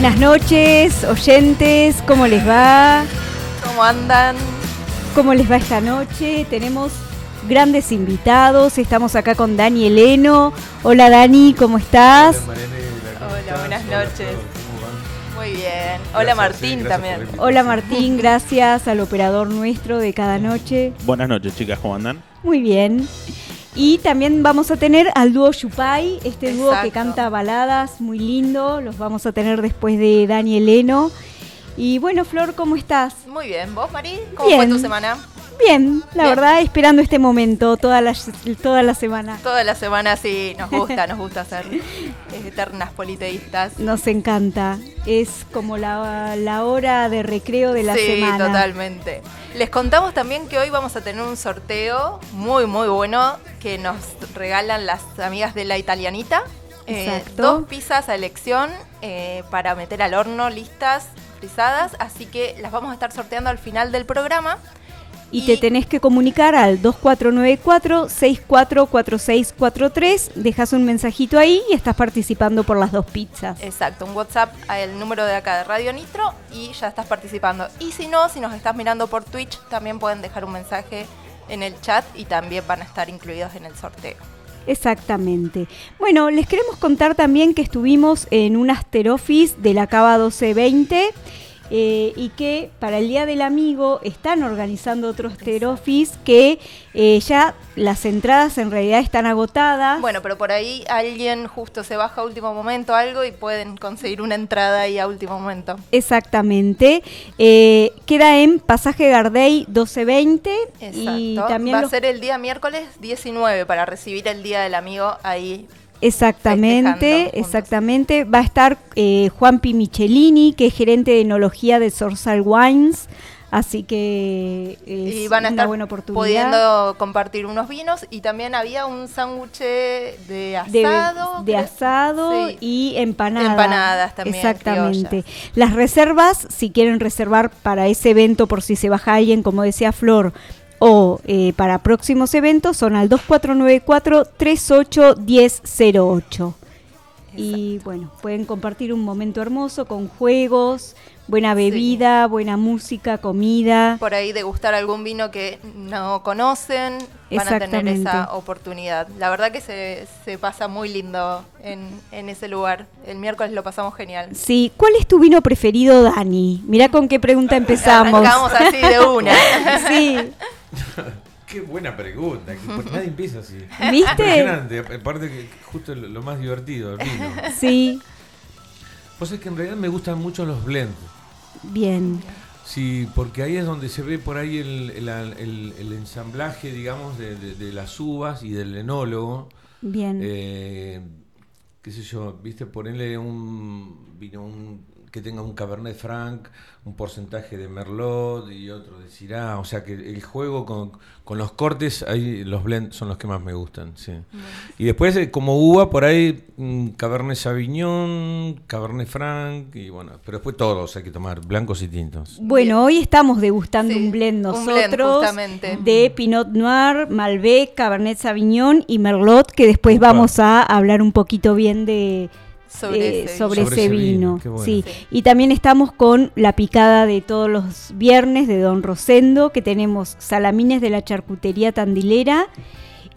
Buenas noches, oyentes, ¿cómo les va? ¿Cómo andan? ¿Cómo les va esta noche? Tenemos grandes invitados, estamos acá con Dani Eleno. Hola Dani, ¿cómo estás? Hola, buenas noches. Muy bien. Hola Martín también. Hola Martín, gracias al operador nuestro de cada noche. Buenas noches chicas, ¿cómo andan? Muy bien. Y también vamos a tener al dúo Yupay, este dúo que canta baladas, muy lindo. Los vamos a tener después de Dani Eleno. Y bueno, Flor, ¿cómo estás? Muy bien. ¿Vos, Marí? ¿Cómo fue tu semana? Bien, la verdad, esperando este momento toda la, toda la semana. Toda la semana, sí, nos gusta, nos gusta ser eternas politeístas. Nos encanta. Es como la, la hora de recreo de la semana. Sí, totalmente. Les contamos también que hoy vamos a tener un sorteo muy, muy bueno que nos regalan las amigas de la italianita. Eh, dos pizzas a elección eh, para meter al horno listas, frisadas. Así que las vamos a estar sorteando al final del programa y, te tenés que comunicar al 2494-644643, dejas un mensajito ahí y estás participando por las dos pizzas. Exacto, un WhatsApp al número de acá de Radio Nitro y ya estás participando. Y si no, si nos estás mirando por Twitch, también pueden dejar un mensaje en el chat y también van a estar incluidos en el sorteo. Exactamente. Bueno, les queremos contar también que estuvimos en un Aster Office de la Cava 1220 eh, y que para el Día del Amigo están organizando otros terofis que eh, ya las entradas en realidad están agotadas. Bueno, pero por ahí alguien justo se baja a último momento algo y pueden conseguir una entrada ahí a último momento. Exactamente. Eh, queda en Pasaje Gardey 1220 y también va a ser el día miércoles 19 para recibir el Día del Amigo ahí Exactamente, exactamente. Va a estar eh, Juan Pi Michelini, que es gerente de enología de Sorsal Wines. Así que es y van a estar buena oportunidad. pudiendo compartir unos vinos y también había un sándwich de asado. De, asado y empanadas. Empanadas también. Exactamente. Las reservas, si quieren reservar para ese evento por si se baja alguien, como decía Flor, o eh, para próximos eventos son al 2494 381008. Y bueno, pueden compartir un momento hermoso con juegos, buena bebida, buena música, comida. Por ahí degustar algún vino que no conocen, van a tener esa oportunidad. La verdad que se, se pasa muy lindo en, en, ese lugar. El miércoles lo pasamos genial. Sí, ¿cuál es tu vino preferido, Dani? Mirá con qué pregunta empezamos. Arrancamos así de una. sí. Qué buena pregunta, nadie empieza así. ¿Viste? Impresionante, aparte que justo lo, más divertido, el vino. Sí. Pues es que en realidad me gustan mucho los blends. Bien. Sí, porque ahí es donde se ve por ahí el, ensamblaje, digamos, de, las uvas y del enólogo. Bien. Eh, qué sé yo, viste, ponerle un vino, un que tenga un Cabernet Franc, un porcentaje de Merlot y otro de Syrah. O sea que el juego con, con los cortes, ahí los blends son los que más me gustan. Sí. Y después, eh, como uva, por ahí Cabernet Sauvignon, Cabernet Franc, y bueno, pero después todos hay que tomar, blancos y tintos. Bueno, hoy estamos degustando un blend nosotros de Pinot Noir, Malbec, Cabernet Sauvignon y Merlot, que después vamos a hablar un poquito bien de sobre, eh, ese, vino. sí. Y también estamos con la picada de todos los viernes de Don Rosendo, que tenemos salamines de la charcutería tandilera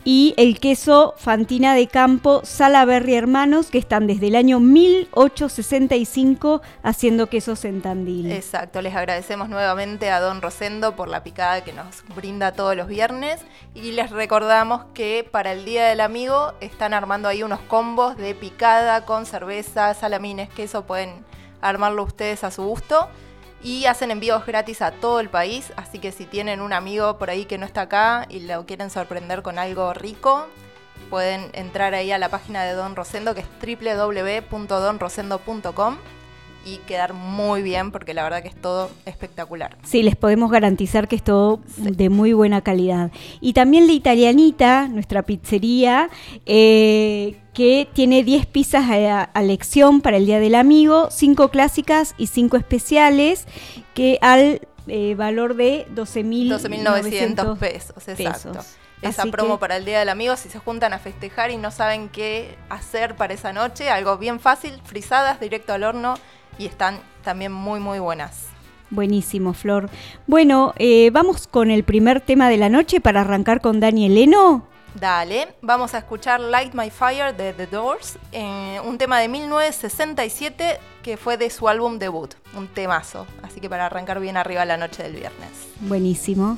y el queso Fantina de Campo Salaberry Hermanos, que están desde el año 1865 haciendo quesos en Tandil. Exacto, les agradecemos nuevamente a Don Rosendo por la picada que nos brinda todos los viernes y les recordamos que para el Día del Amigo están armando ahí unos combos de picada con cerveza, salamines, queso, pueden armarlo ustedes a su gusto y hacen envíos gratis a todo el país, así que si tienen un amigo por ahí que no está acá y lo quieren sorprender con algo rico, pueden entrar ahí a la página de Don Rosendo que es www.donrosendo.com y quedar muy bien porque la verdad que es todo espectacular. Sí, les podemos garantizar que es todo de muy buena calidad. Y también la italianita, nuestra pizzería, eh, que tiene 10 pizzas a, elección para el Día del Amigo, 5 clásicas y 5 especiales, que al eh, valor de 12.900 pesos. Exacto. Esa promo para el Día del Amigo, si se juntan a festejar y no saben qué hacer para esa noche, algo bien fácil, frisadas directo al horno y están también muy muy buenas. Buenísimo, Flor. Bueno, eh, vamos con el primer tema de la noche para arrancar con Dani Eleno. Dale, vamos a escuchar Light My Fire de The Doors, eh, un tema de 1967 que fue de su álbum debut, un temazo, así que para arrancar bien arriba la noche del viernes. Buenísimo.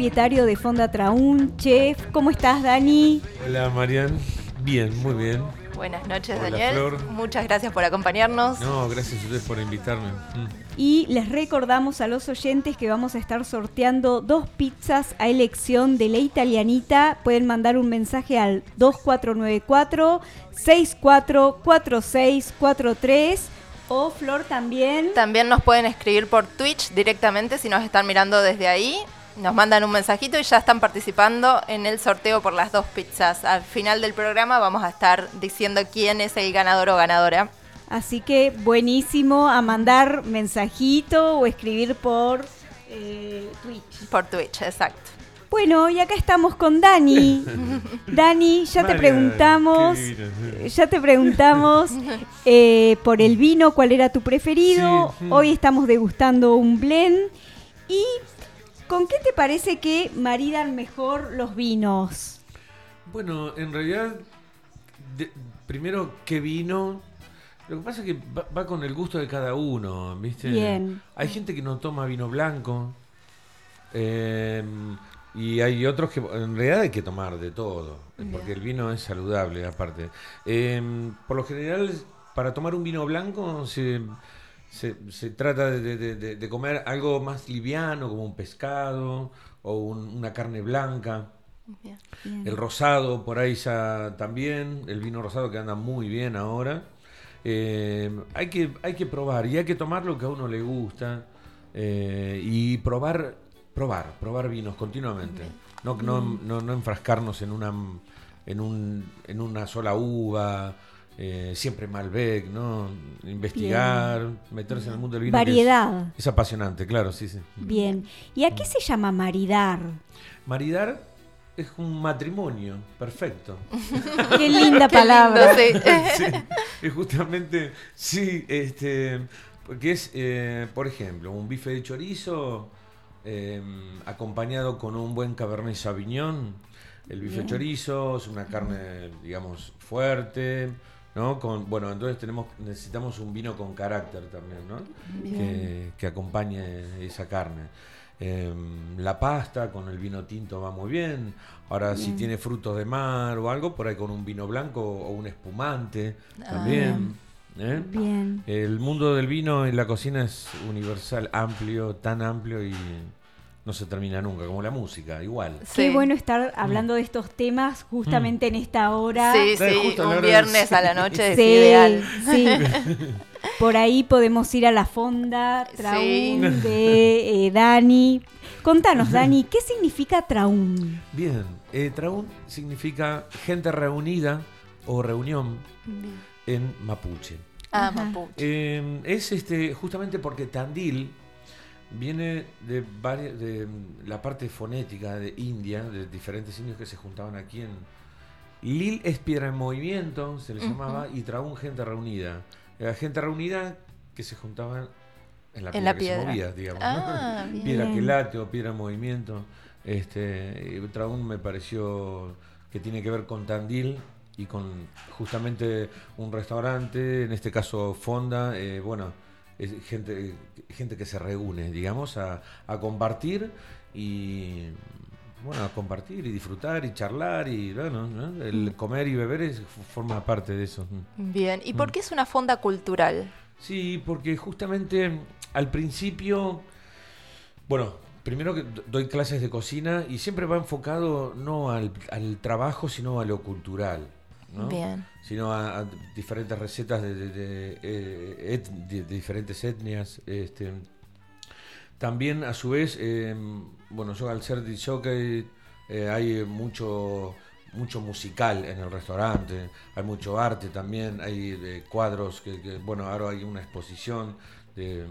propietario de Fonda Traún, chef. ¿Cómo estás, Dani? Hola, Marian. Bien, muy bien. Buenas noches, Daniel. Muchas gracias por acompañarnos. No, gracias a ustedes por invitarme. Mm. Y les recordamos a los oyentes que vamos a estar sorteando dos pizzas a elección de la italianita. Pueden mandar un mensaje al 2494 644643 o Flor también. También nos pueden escribir por Twitch directamente si nos están mirando desde ahí. Nos mandan un mensajito y ya están participando en el sorteo por las dos pizzas. Al final del programa vamos a estar diciendo quién es el ganador o ganadora. Así que buenísimo a mandar mensajito o escribir por eh, Twitch. Por Twitch, exacto. Bueno, y acá estamos con Dani. Dani, ya te preguntamos, ya te preguntamos eh, por el vino, cuál era tu preferido. Hoy estamos degustando un blend. ¿Y con qué te parece que maridan mejor los vinos? Bueno, en realidad, primero, ¿qué vino? Lo que pasa es que va, con el gusto de cada uno, ¿viste? Bien. Hay gente que no toma vino blanco. Eh, y hay otros que en realidad hay que tomar de todo, porque el vino es saludable aparte. Em, por lo general, para tomar un vino blanco se, se, trata de, comer algo más liviano, como un pescado o una carne blanca. El rosado, por ahí ya también, el vino rosado que anda muy bien ahora. Em, hay, que, hay que probar y hay que tomar lo que a uno le gusta eh, y probar probar, probar vinos continuamente. No, no, no, no enfrascarnos en una, en, un, en una sola uva, eh, siempre Malbec, ¿no? Investigar, meterse en el mundo del vino. Variedad. Es, apasionante, claro, sí, sí. Bien. ¿Y a qué se llama maridar? Maridar es un matrimonio, perfecto. Qué linda palabra. sí. es justamente, sí, este, porque es, eh, por ejemplo, un bife de chorizo Em, acompañado con un buen Cabernet Sauvignon. El bife chorizo es una carne, digamos, fuerte, ¿no? Con, bueno, entonces tenemos, necesitamos un vino con carácter también, ¿no? Que, acompañe esa carne. Em, la pasta con el vino tinto va muy bien. Ahora, si tiene frutos de mar o algo, por ahí con un vino blanco o un espumante ah, también. ¿eh? Bien. El mundo del vino en la cocina es universal, amplio, tan amplio y no se termina nunca, como la música, igual. Qué bueno estar hablando de estos temas justamente en esta hora. Sí, sí, un viernes a la noche es ideal. Sí. Por ahí podemos ir a la fonda Traún de eh, Dani. Contanos, Dani, ¿qué significa Traún? Bien, eh, Traún significa gente reunida o reunión en mapuche. Ah, mapuche. Eh, es este, justamente porque Tandil viene de, varias, de la parte fonética de India, de diferentes indios que se juntaban aquí en... Lil es piedra en movimiento, se le llamaba, y Traún gente reunida. La gente reunida que se juntaban en la piedra, que se movía, digamos. Ah, piedra que late o piedra en movimiento. Este, Traún me pareció que tiene que ver con Tandil y con justamente un restaurante, en este caso Fonda, eh, bueno, gente, gente que se reúne, digamos, a, compartir y bueno, a compartir y disfrutar y charlar y bueno, el mm. comer y beber es, forma parte de eso. Bien, ¿y por mm. qué es una fonda cultural? Sí, porque justamente al principio, bueno, primero que doy clases de cocina y siempre va enfocado no al, al trabajo, sino a lo cultural. Bien. sino a, diferentes recetas de, eh, de, diferentes etnias. Este, también, a su vez, em, bueno, yo al ser de eh, hay mucho mucho musical en el restaurante, hay mucho arte también, hay eh, cuadros que, bueno, ahora hay una exposición de,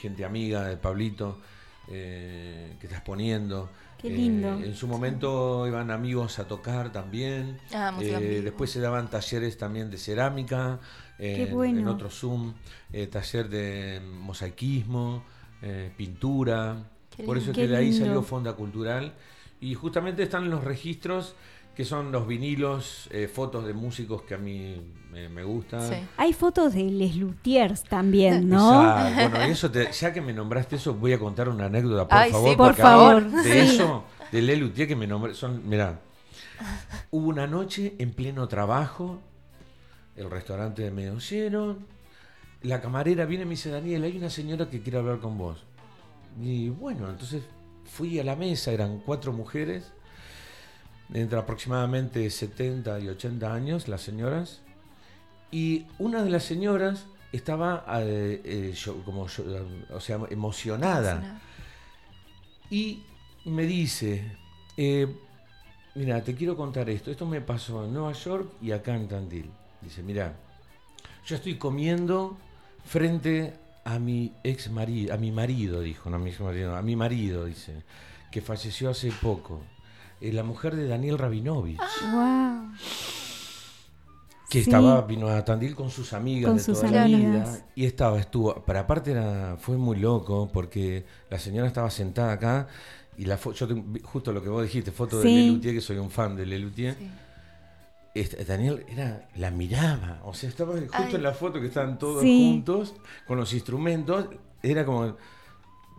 gente amiga de Pablito que está exponiendo. Qué lindo. Eh, en su momento iban amigos a tocar también. Ah, eh, después se daban talleres también de cerámica. En otro Zoom, eh, taller de mosaicismo, pintura. Por eso es que de ahí salió Fonda Cultural. Y justamente están los registros que son los vinilos, fotos de músicos que a mí me, gustan. Hay fotos de Les Luthiers también, ¿no? Bueno, eso ya que me nombraste eso, voy a contar una anécdota, por favor. Sí, por favor. De eso, de Les Luthiers que me nombré, son, mirá, hubo una noche en pleno trabajo, el restaurante de medio lleno, la camarera viene y me dice, Daniel, hay una señora que quiere hablar con vos. Y bueno, entonces fui a la mesa, eran cuatro mujeres, entre aproximadamente 70 y 80 años, las señoras, y una de las señoras estaba eh, eh, como o sea, emocionada. Y me dice, eh, mira, te quiero contar esto. Esto me pasó en Nueva York y acá en Tandil. Dice, mira, yo estoy comiendo frente a mi ex marido, a mi marido, dijo, no a mi ex marido, a mi marido, dice, que falleció hace poco. La mujer de Daniel Rabinovich. Wow. Que estaba, vino a Tandil con sus amigas de toda la vida. Y estaba, estuvo, pero aparte era, fue muy loco porque la señora estaba sentada acá y la yo justo lo que vos dijiste, foto de Lelutier, que soy un fan de Lelutier. Este, Daniel era, la miraba, o sea, estaba justo en la foto que estaban todos juntos con los instrumentos, era como,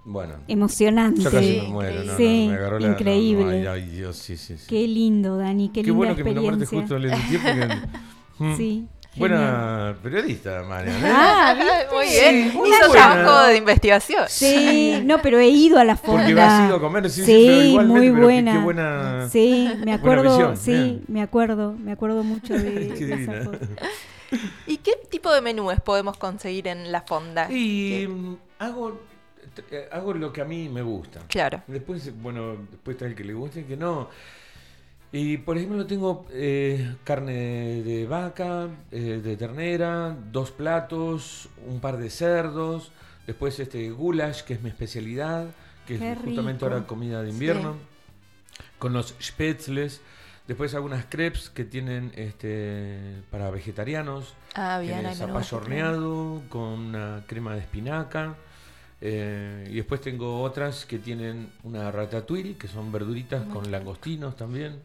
bueno. Emocionante. Yo casi me muero, ¿no? Sí, me agarró la, increíble. ay, Dios, sí, sí, sí. Qué lindo, Dani, qué, qué bueno que me nombraste justo Lelutier porque Mm. Sí. Buena periodista, María. Ah, muy bien. Hizo trabajo de investigación. Sí, no, pero he ido a la fonda. Porque has ido a comer, sí, sí muy buena. Qué, buena. Sí, me acuerdo, sí, me acuerdo, me acuerdo mucho de esa foto. ¿Y qué tipo de menúes podemos conseguir en la fonda? Y mm, hago eh, hago lo que a mí me gusta. Claro. Después, bueno, después está el que le guste y que no. Y por ejemplo tengo eh, carne de vaca, eh, de ternera, dos platos, un par de cerdos, después este goulash, que es mi especialidad, que es justamente ahora comida de invierno, con los spätzles, después algunas crepes que tienen este para vegetarianos, ah, bien, zapallo horneado con una crema de espinaca. Eh, y después tengo otras que tienen una ratatouille, que son verduritas con langostinos también.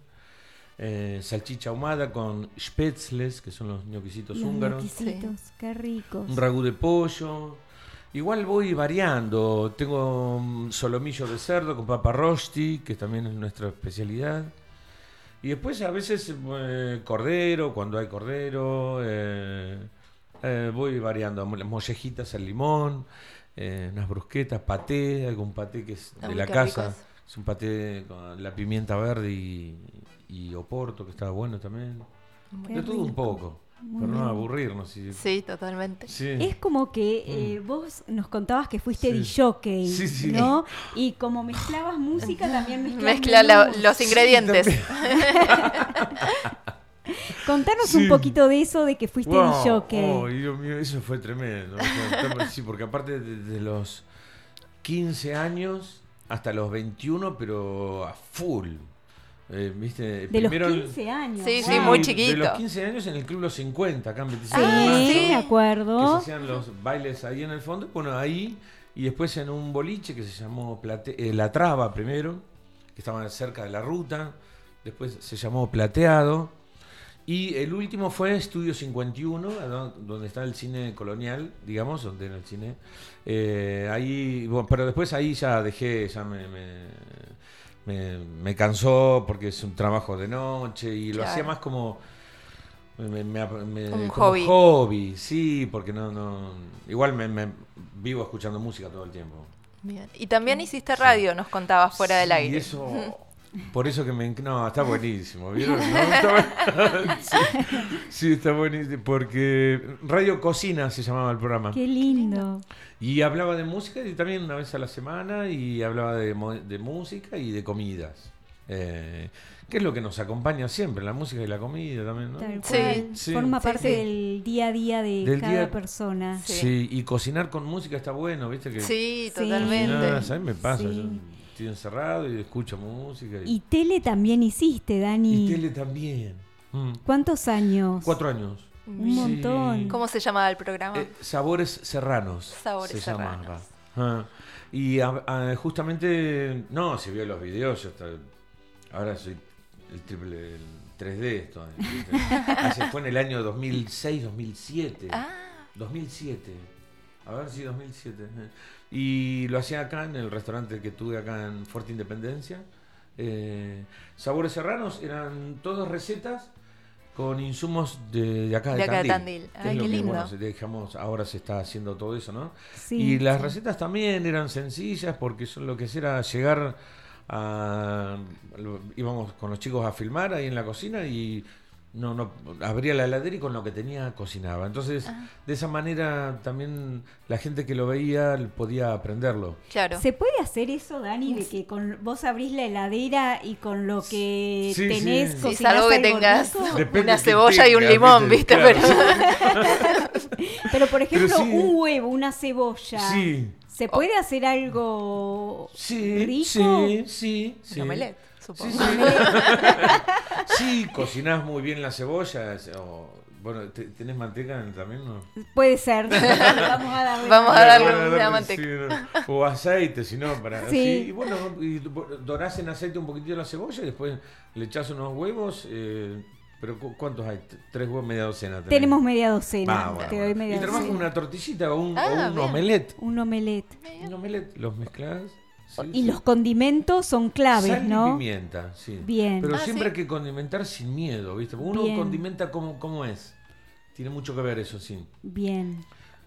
Eh, salchicha ahumada con spätzles, que son los ñoquisitos húngaros. qué ricos. Un ragú de pollo. Igual voy variando. Tengo un solomillo de cerdo con papa rosti, que también es nuestra especialidad. Y después a veces eh, cordero, cuando hay cordero. Eh, voy variando. Mollejitas al limón, unas brusquetas, paté, algún paté que es de la casa. Es un paté con la pimienta verde y, y Oporto, que estaba bueno también. de todo un poco. Para no aburrirnos. Sí, totalmente. Es como que eh, mm. vos nos contabas que fuiste sí. jockey, ¿no? Y como mezclabas música, también Mezcla los ingredientes. Contanos un poquito de eso, de que fuiste wow, jockey. Oh, Dios mío, eso fue tremendo. sí, porque aparte de los 15 años hasta los 21, pero a full. Eh, ¿viste? De los 15 años. Sí, sí, muy chiquito. De los 15 años en el Club Los 50, acá en 25 sí, de acuerdo. Que se hacían los bailes ahí en el fondo. Bueno, ahí y después en un boliche que se llamó eh, La Traba primero, que estaba cerca de la ruta. Después se llamó Plateado. Y el último fue Estudio 51, donde está el cine colonial, digamos, donde era el cine. Eh, ahí, pero después ahí ya dejé, ya me me, cansó porque es un trabajo de noche y lo hacía más como, un hobby. sí, porque no, no igual me, vivo escuchando música todo el tiempo. Bien. Y también hiciste radio, nos contabas fuera del aire. Y eso, por eso que me... No, está buenísimo, ¿vieron? sí, está buenísimo, porque Radio Cocina se llamaba el programa. Qué lindo. Y hablaba de música y también una vez a la semana y hablaba de, de música y de comidas. Eh, que es lo que nos acompaña siempre, la música y la comida también, ¿no? sí. Forma parte del día a día de cada persona. Sí. y cocinar con música está bueno, ¿viste? Que sí, totalmente. a mí me pasa, yo estoy encerrado y escucho música. Y... tele también hiciste, Dani. Y tele también. Mm. ¿Cuántos años? Cuatro años. Un montón. ¿Cómo se llamaba el programa? Eh, Sabores Serranos. Sabores Serranos. Ah. Y justamente, no, se vio los videos, yo ahora soy el triple el 3D esto. fue en el año 2006, 2007. Ah. 2007. A ver si 2007. Y lo hacía acá en el restaurante que tuve acá en Fuerte Independencia. Eh, sabores Serranos eran todas recetas con insumos de, acá de, acá Tandil. Ay, qué lindo. ahora se está haciendo todo eso, ¿no? y las recetas también eran sencillas porque eso lo que era llegar a... íbamos con los chicos a filmar ahí en la cocina y no, no, abría la heladera y con lo que tenía cocinaba. Entonces, ah. de esa manera también la gente que lo veía podía aprenderlo. Claro. ¿Se puede hacer eso, Dani, de que con vos abrís la heladera y con lo que tenés sí. algo que tengas una cebolla y un limón, ¿viste? Pero... por ejemplo, un huevo, una cebolla. ¿Se puede hacer algo rico? Sí, sí, sí. Un Sí, sí. sí, cocinás muy bien la cebolla. O, bueno, ¿tenés manteca también? No? Puede ser. Vamos a darle, Vamos a darle una manteca. O aceite, si no, para. Sí. Y bueno, y dorás en aceite un poquitito la cebolla y después le echás unos huevos. Eh, pero ¿cuántos hay? Tres huevos, media docena. Tenemos media docena. Ah, Te doy media y tenemos una tortillita o un, ah, un omelette. Un omelette. Un omelette, los y los condimentos son claves, Sal ¿no? Y pimienta, sí. Bien. Pero ah, siempre hay que condimentar sin miedo, ¿viste? Uno condimenta como, como es. Tiene mucho que ver eso, sí. Bien.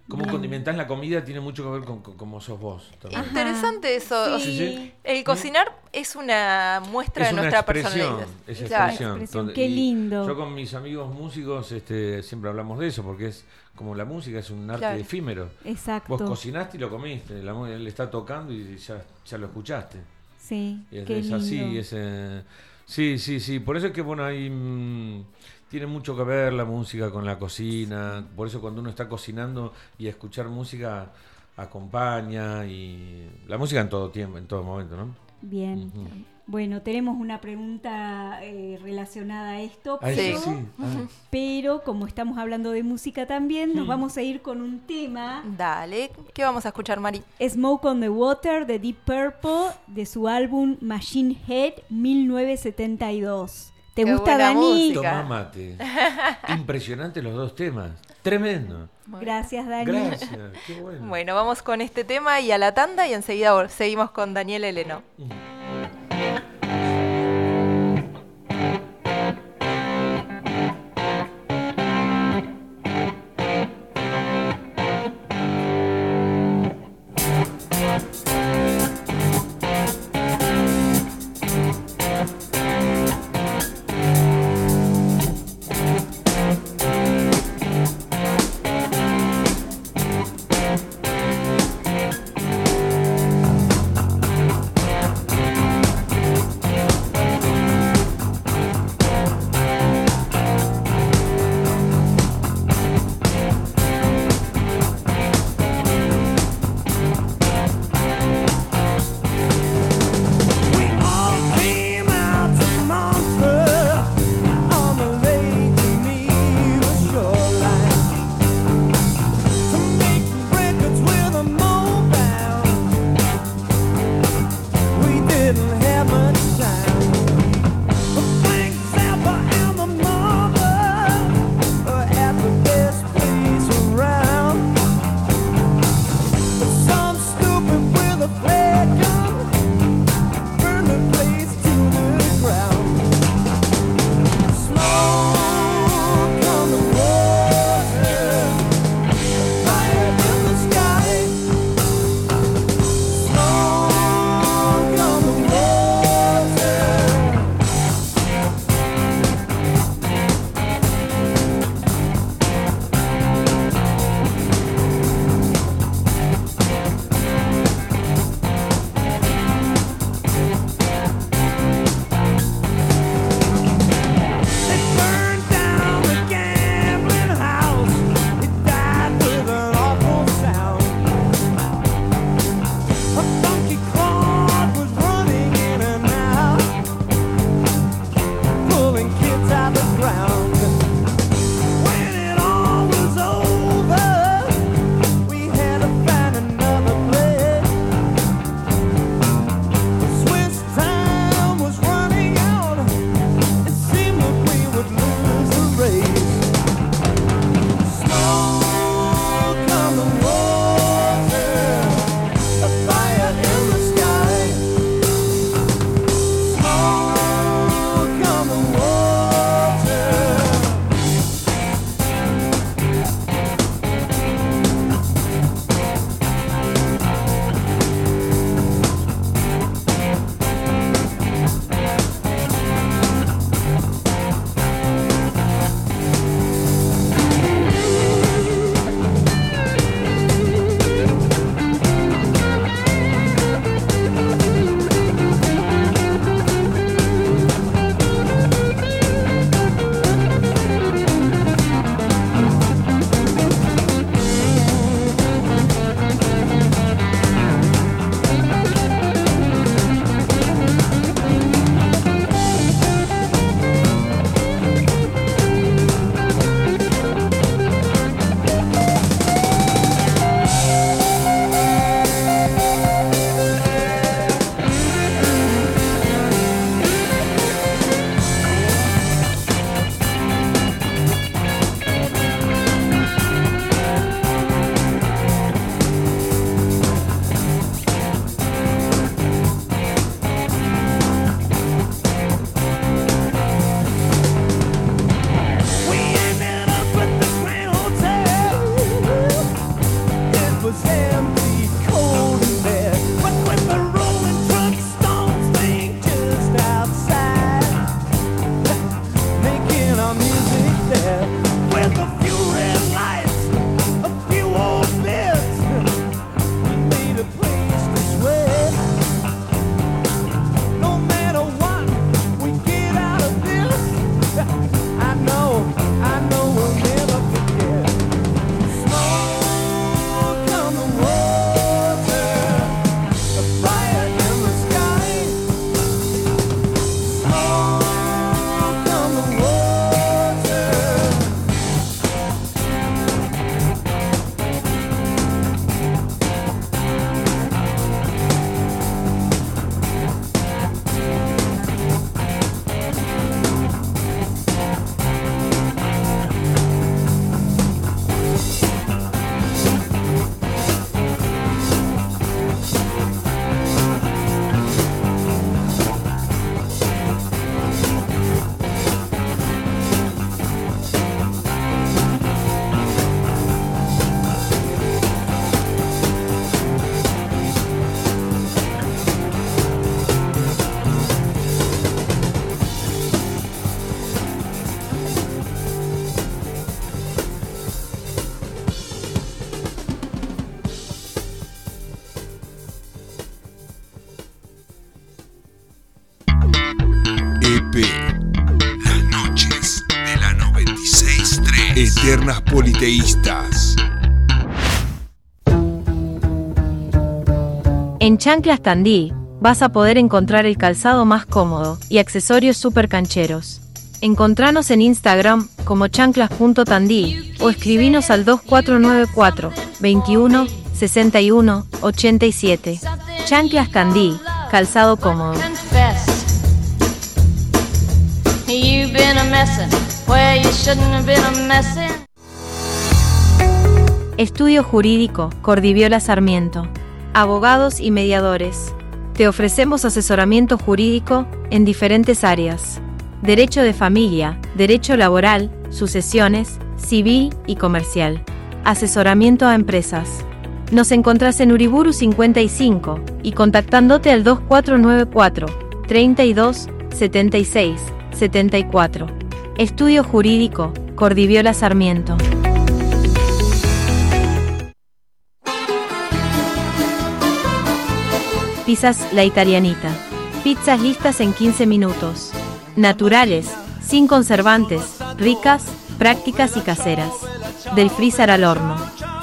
Cómo condimentás la comida tiene mucho que ver con, cómo sos vos. Interesante eso. El cocinar es una muestra de nuestra personalidad. Es expresión. Qué lindo. Yo con mis amigos músicos este, siempre hablamos de eso, porque es como la música es un arte efímero. Exacto. Vos cocinaste y lo comiste, la, él está tocando y ya, ya lo escuchaste. Sí. es, es así, es, sí, sí, sí. Por eso es que bueno, hay... Mm, tiene mucho que ver la música con la cocina, por eso cuando uno está cocinando y escuchar música acompaña y la música en todo tiempo, en todo momento, ¿no? Bien. Bueno, tenemos una pregunta eh, relacionada a esto, pero, como estamos hablando de música también, nos vamos a ir con un tema. Dale, ¿qué vamos a escuchar, Mari? Smoke on the Water de Deep Purple de su álbum Machine Head 1972. ¿Te gusta, Dani? Toma mate. Impresionante los dos temas. Tremendo. Gracias, Dani. Gracias, qué bueno. Bueno, vamos con este tema y a la tanda y enseguida seguimos con Daniel Eleno. EP. Chanclas Tandí vas a poder encontrar el calzado más cómodo y accesorios super cancheros. Encontranos en Instagram como chanclas.tandí o escribinos al 2494 21 61 87. Chanclas Candí, calzado cómodo. Estudio Jurídico, Cordiviola Sarmiento. Abogados y mediadores. Te ofrecemos asesoramiento jurídico en diferentes áreas. Derecho de familia, derecho laboral, sucesiones, civil y comercial. Asesoramiento a empresas. Nos encontrás en Uriburu 55 y contactándote al 2494 32 76 74. Estudio Jurídico, Cordiviola Sarmiento. Pizzas La Italianita. Pizzas listas en 15 minutos. Naturales, sin conservantes, ricas, prácticas y caseras. Del freezer al horno.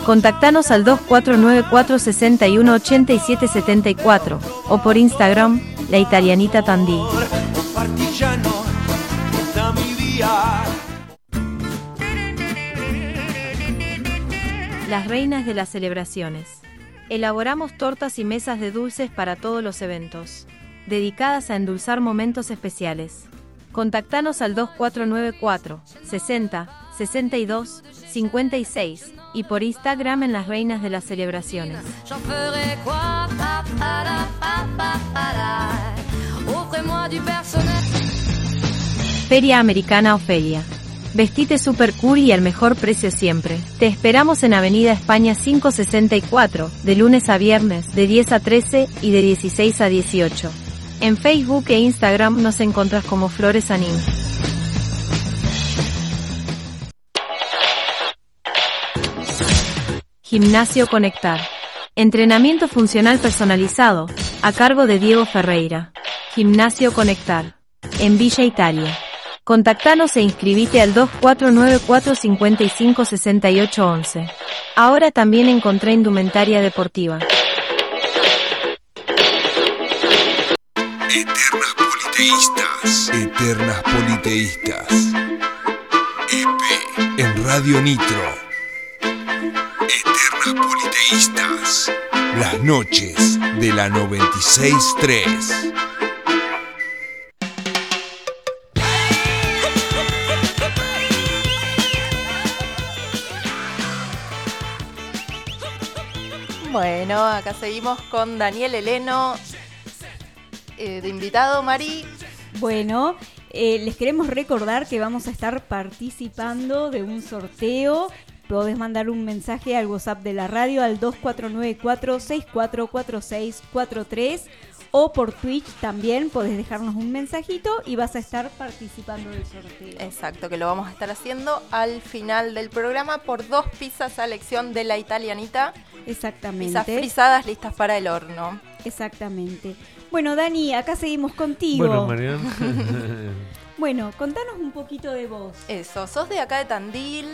Contactanos al 2494 61 87 74 o por Instagram, La Italianita Tandí. Las reinas de las celebraciones. Elaboramos tortas y mesas de dulces para todos los eventos, dedicadas a endulzar momentos especiales. Contactanos al 2494 60 62 56 y por Instagram en las reinas de las celebraciones. Feria Americana Ofelia. Vestite super cool y al mejor precio siempre. Te esperamos en Avenida España 564, de lunes a viernes, de 10 a 13 y de 16 a 18. En Facebook e Instagram nos encontrás como Flores Anim. Gimnasio Conectar. Entrenamiento funcional personalizado, a cargo de Diego Ferreira. Gimnasio Conectar. En Villa Italia. Contactanos e inscribite al 2494 Ahora también encontré indumentaria deportiva. Eternas Politeístas. Eternas Politeístas. EP en Radio Nitro. Eternas Politeístas. Las noches de la 963. Bueno, acá seguimos con Daniel Heleno eh, de invitado, Mari. Bueno, eh, les queremos recordar que vamos a estar participando de un sorteo. Podés mandar un mensaje al WhatsApp de la radio al 2494 644643 o por Twitch también podés dejarnos un mensajito y vas a estar participando del sorteo. Exacto, que lo vamos a estar haciendo al final del programa por dos pizzas a elección de la italianita. Exactamente. Pizzas frisadas listas para el horno. Exactamente. Bueno, Dani, acá seguimos contigo. Bueno, Marian. bueno, contanos un poquito de vos. Eso, sos de acá de Tandil.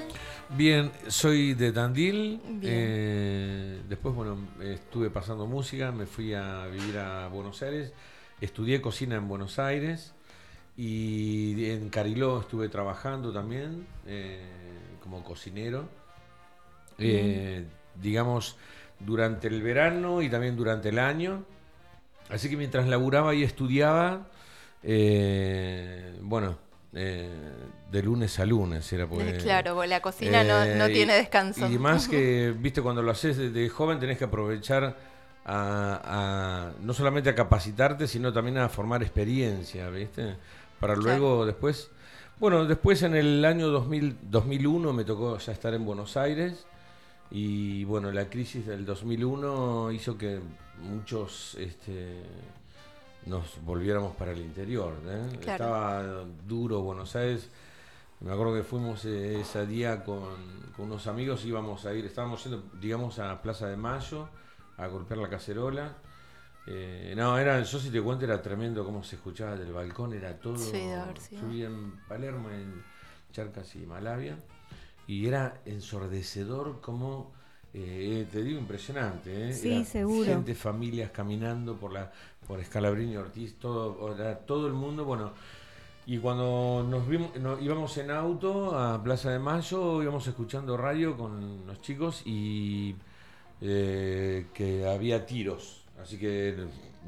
Bien, soy de Tandil. Eh, después, bueno, estuve pasando música, me fui a vivir a Buenos Aires, estudié cocina en Buenos Aires y en Cariló estuve trabajando también eh, como cocinero. Eh, digamos, durante el verano y también durante el año. Así que mientras laburaba y estudiaba, bueno, eh, de lunes a lunes. Era porque, claro, la cocina no, eh, tiene descanso. Y, más que, viste, cuando lo haces de, joven tenés que aprovechar a, no solamente a capacitarte, sino también a formar experiencia, ¿viste? Para luego después... Bueno, después en el año 2000, 2001 me tocó ya estar en Buenos Aires y bueno, la crisis del 2001 hizo que muchos este, nos volviéramos para el interior. ¿eh? Estaba duro Buenos Aires. Me acuerdo que fuimos eh, ese día con, unos amigos, íbamos a ir, estábamos yendo, digamos, a Plaza de Mayo a golpear la cacerola. Eh, no, era, yo si te cuento era tremendo cómo se escuchaba del balcón, era todo. Sí, yo vivía en Palermo, en Charcas y Malavia, y era ensordecedor como, eh, te digo, impresionante. ¿eh? Sí, seguro. Gente, familias caminando por la por Escalabrini Ortiz, todo, todo el mundo, bueno. Y cuando nos vimos, íbamos en auto a Plaza de Mayo, íbamos escuchando radio con los chicos y eh, que había tiros. Así que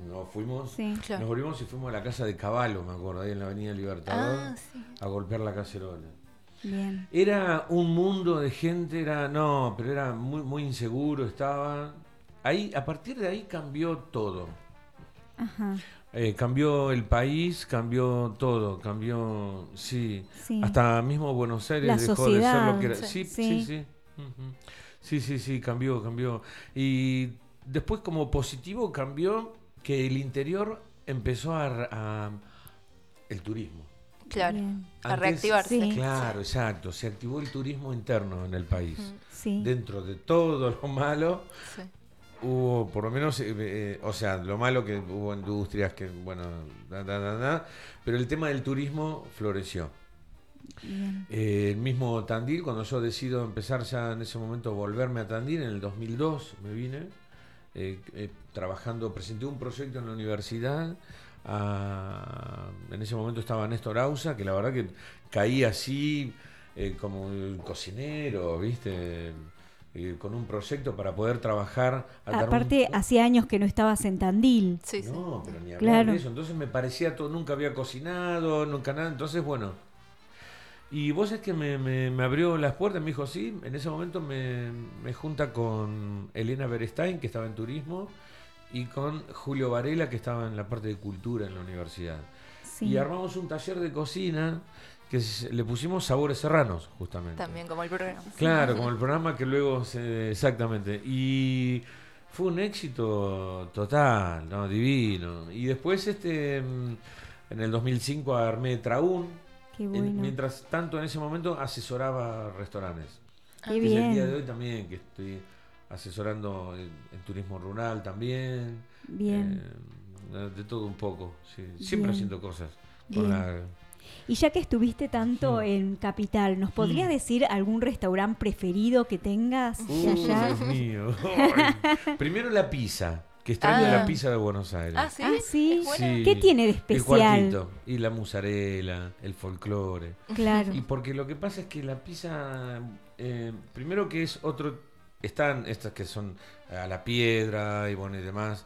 nos fuimos, nos volvimos y fuimos a la casa de Caballo, me acuerdo, ahí en la Avenida Libertador, ah, a golpear la cacerola. Era un mundo de gente, era, no, pero era muy, muy inseguro, estaba. Ahí, a partir de ahí cambió todo. Eh, cambió el país, cambió todo, cambió, sí, hasta mismo Buenos Aires dejó de ser lo que era. Sí, sí, sí. Sí, sí, sí, cambió, cambió. Y después como positivo cambió que el interior empezó a, el turismo. Claro, a reactivarse. Claro, exacto. Se activó el turismo interno en el país. Dentro de todo lo malo, hubo por lo menos, eh, eh, o sea, lo malo que hubo industrias que, bueno, da, da, da, pero el tema del turismo floreció. Eh, el mismo Tandil, cuando yo decido empezar ya en ese momento volverme a Tandil, en el 2002 me vine, trabajando, presenté un proyecto en la universidad. en ese momento estaba Néstor Ausa, que la verdad que caí así como cocinero, ¿viste? Eh, con un proyecto para poder trabajar. Aparte, hacía años que no estabas en Tandil. Sí, no, pero ni hablar de eso. Entonces me parecía todo, nunca había cocinado, nunca nada. Entonces, bueno. Y vos es que me, me, abrió las puertas, me dijo, sí, en ese momento me, me junta con Elena Berestein, que estaba en turismo, y con Julio Varela, que estaba en la parte de cultura en la universidad. Y armamos un taller de cocina que le pusimos sabores serranos, justamente. También como el programa. Claro, como el programa que luego se, exactamente. Y fue un éxito total, ¿no? Divino. Y después este en el 2005 armé Traún. Qué bueno. mientras tanto en ese momento asesoraba restaurantes. Qué bien. el día de hoy también que estoy asesorando en, turismo rural también. Bien. Eh, de todo un poco, Siempre haciendo cosas con la y ya que estuviste tanto en Capital, ¿nos podrías decir algún restaurante preferido que tengas allá? Dios mío. Primero la pizza. Que extraño la ah. pizza de Buenos Aires. Ah, sí. ¿Ah, ¿Qué tiene de especial? El cuartito, y la musarela, el folclore. Claro. Y porque lo que pasa es que la pizza, eh, primero que es otro, están estas que son a la piedra y bueno y demás.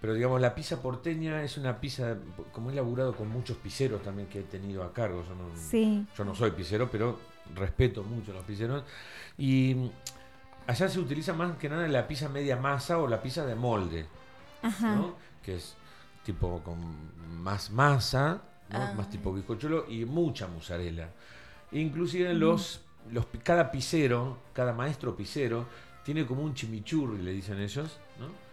Pero digamos, la pizza porteña es una pizza, como he laburado con muchos pizzeros también que he tenido a cargo. Yo no, yo no soy pizzero, pero respeto mucho a los pizzeros. Y allá se utiliza más que nada la pizza media masa o la pizza de molde. Que es tipo con más masa, ah. más tipo bizcochuelo y mucha mozzarella. Inclusive mm. los, los, cada pizzero, cada maestro pizzero, tiene como un chimichurri, le dicen ellos, ¿no?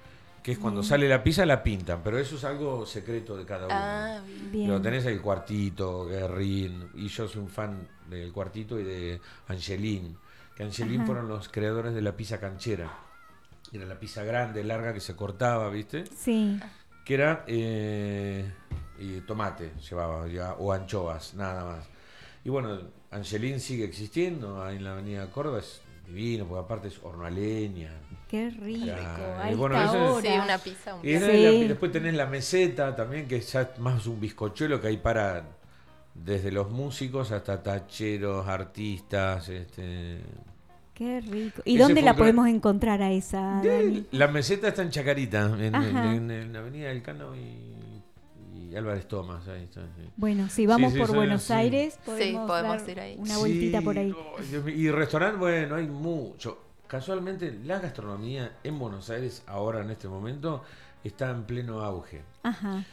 Que es cuando sale la pizza la pintan, pero eso es algo secreto de cada uno. Ah, bien. Lo tenés el cuartito, Guerrín, y yo soy un fan del cuartito y de Angelín, que Angelín fueron los creadores de la pizza canchera. Era la pizza grande, larga, que se cortaba, ¿viste? Sí. Que era eh, y tomate, llevaba, ya, o anchoas, nada más. Y bueno, Angelín sigue existiendo ahí en la avenida Córdoba, es divino, porque aparte es horno a leña. Qué rico. y bueno, eso sí, una pizza. y después tenés la meseta también, que es más un bizcochuelo que hay para desde los músicos hasta tacheros, artistas, este Qué rico. ¿Y dónde la podemos encontrar a esa? La meseta está en Chacarita, en, la Avenida del Cano y Álvarez Tomás. Ahí está, Bueno, si vamos por Buenos Aires, podemos, ir ahí. Una vueltita por ahí. y restaurante, bueno, hay mucho. Casualmente, la gastronomía en Buenos Aires, ahora en este momento, está en pleno auge. Ajá.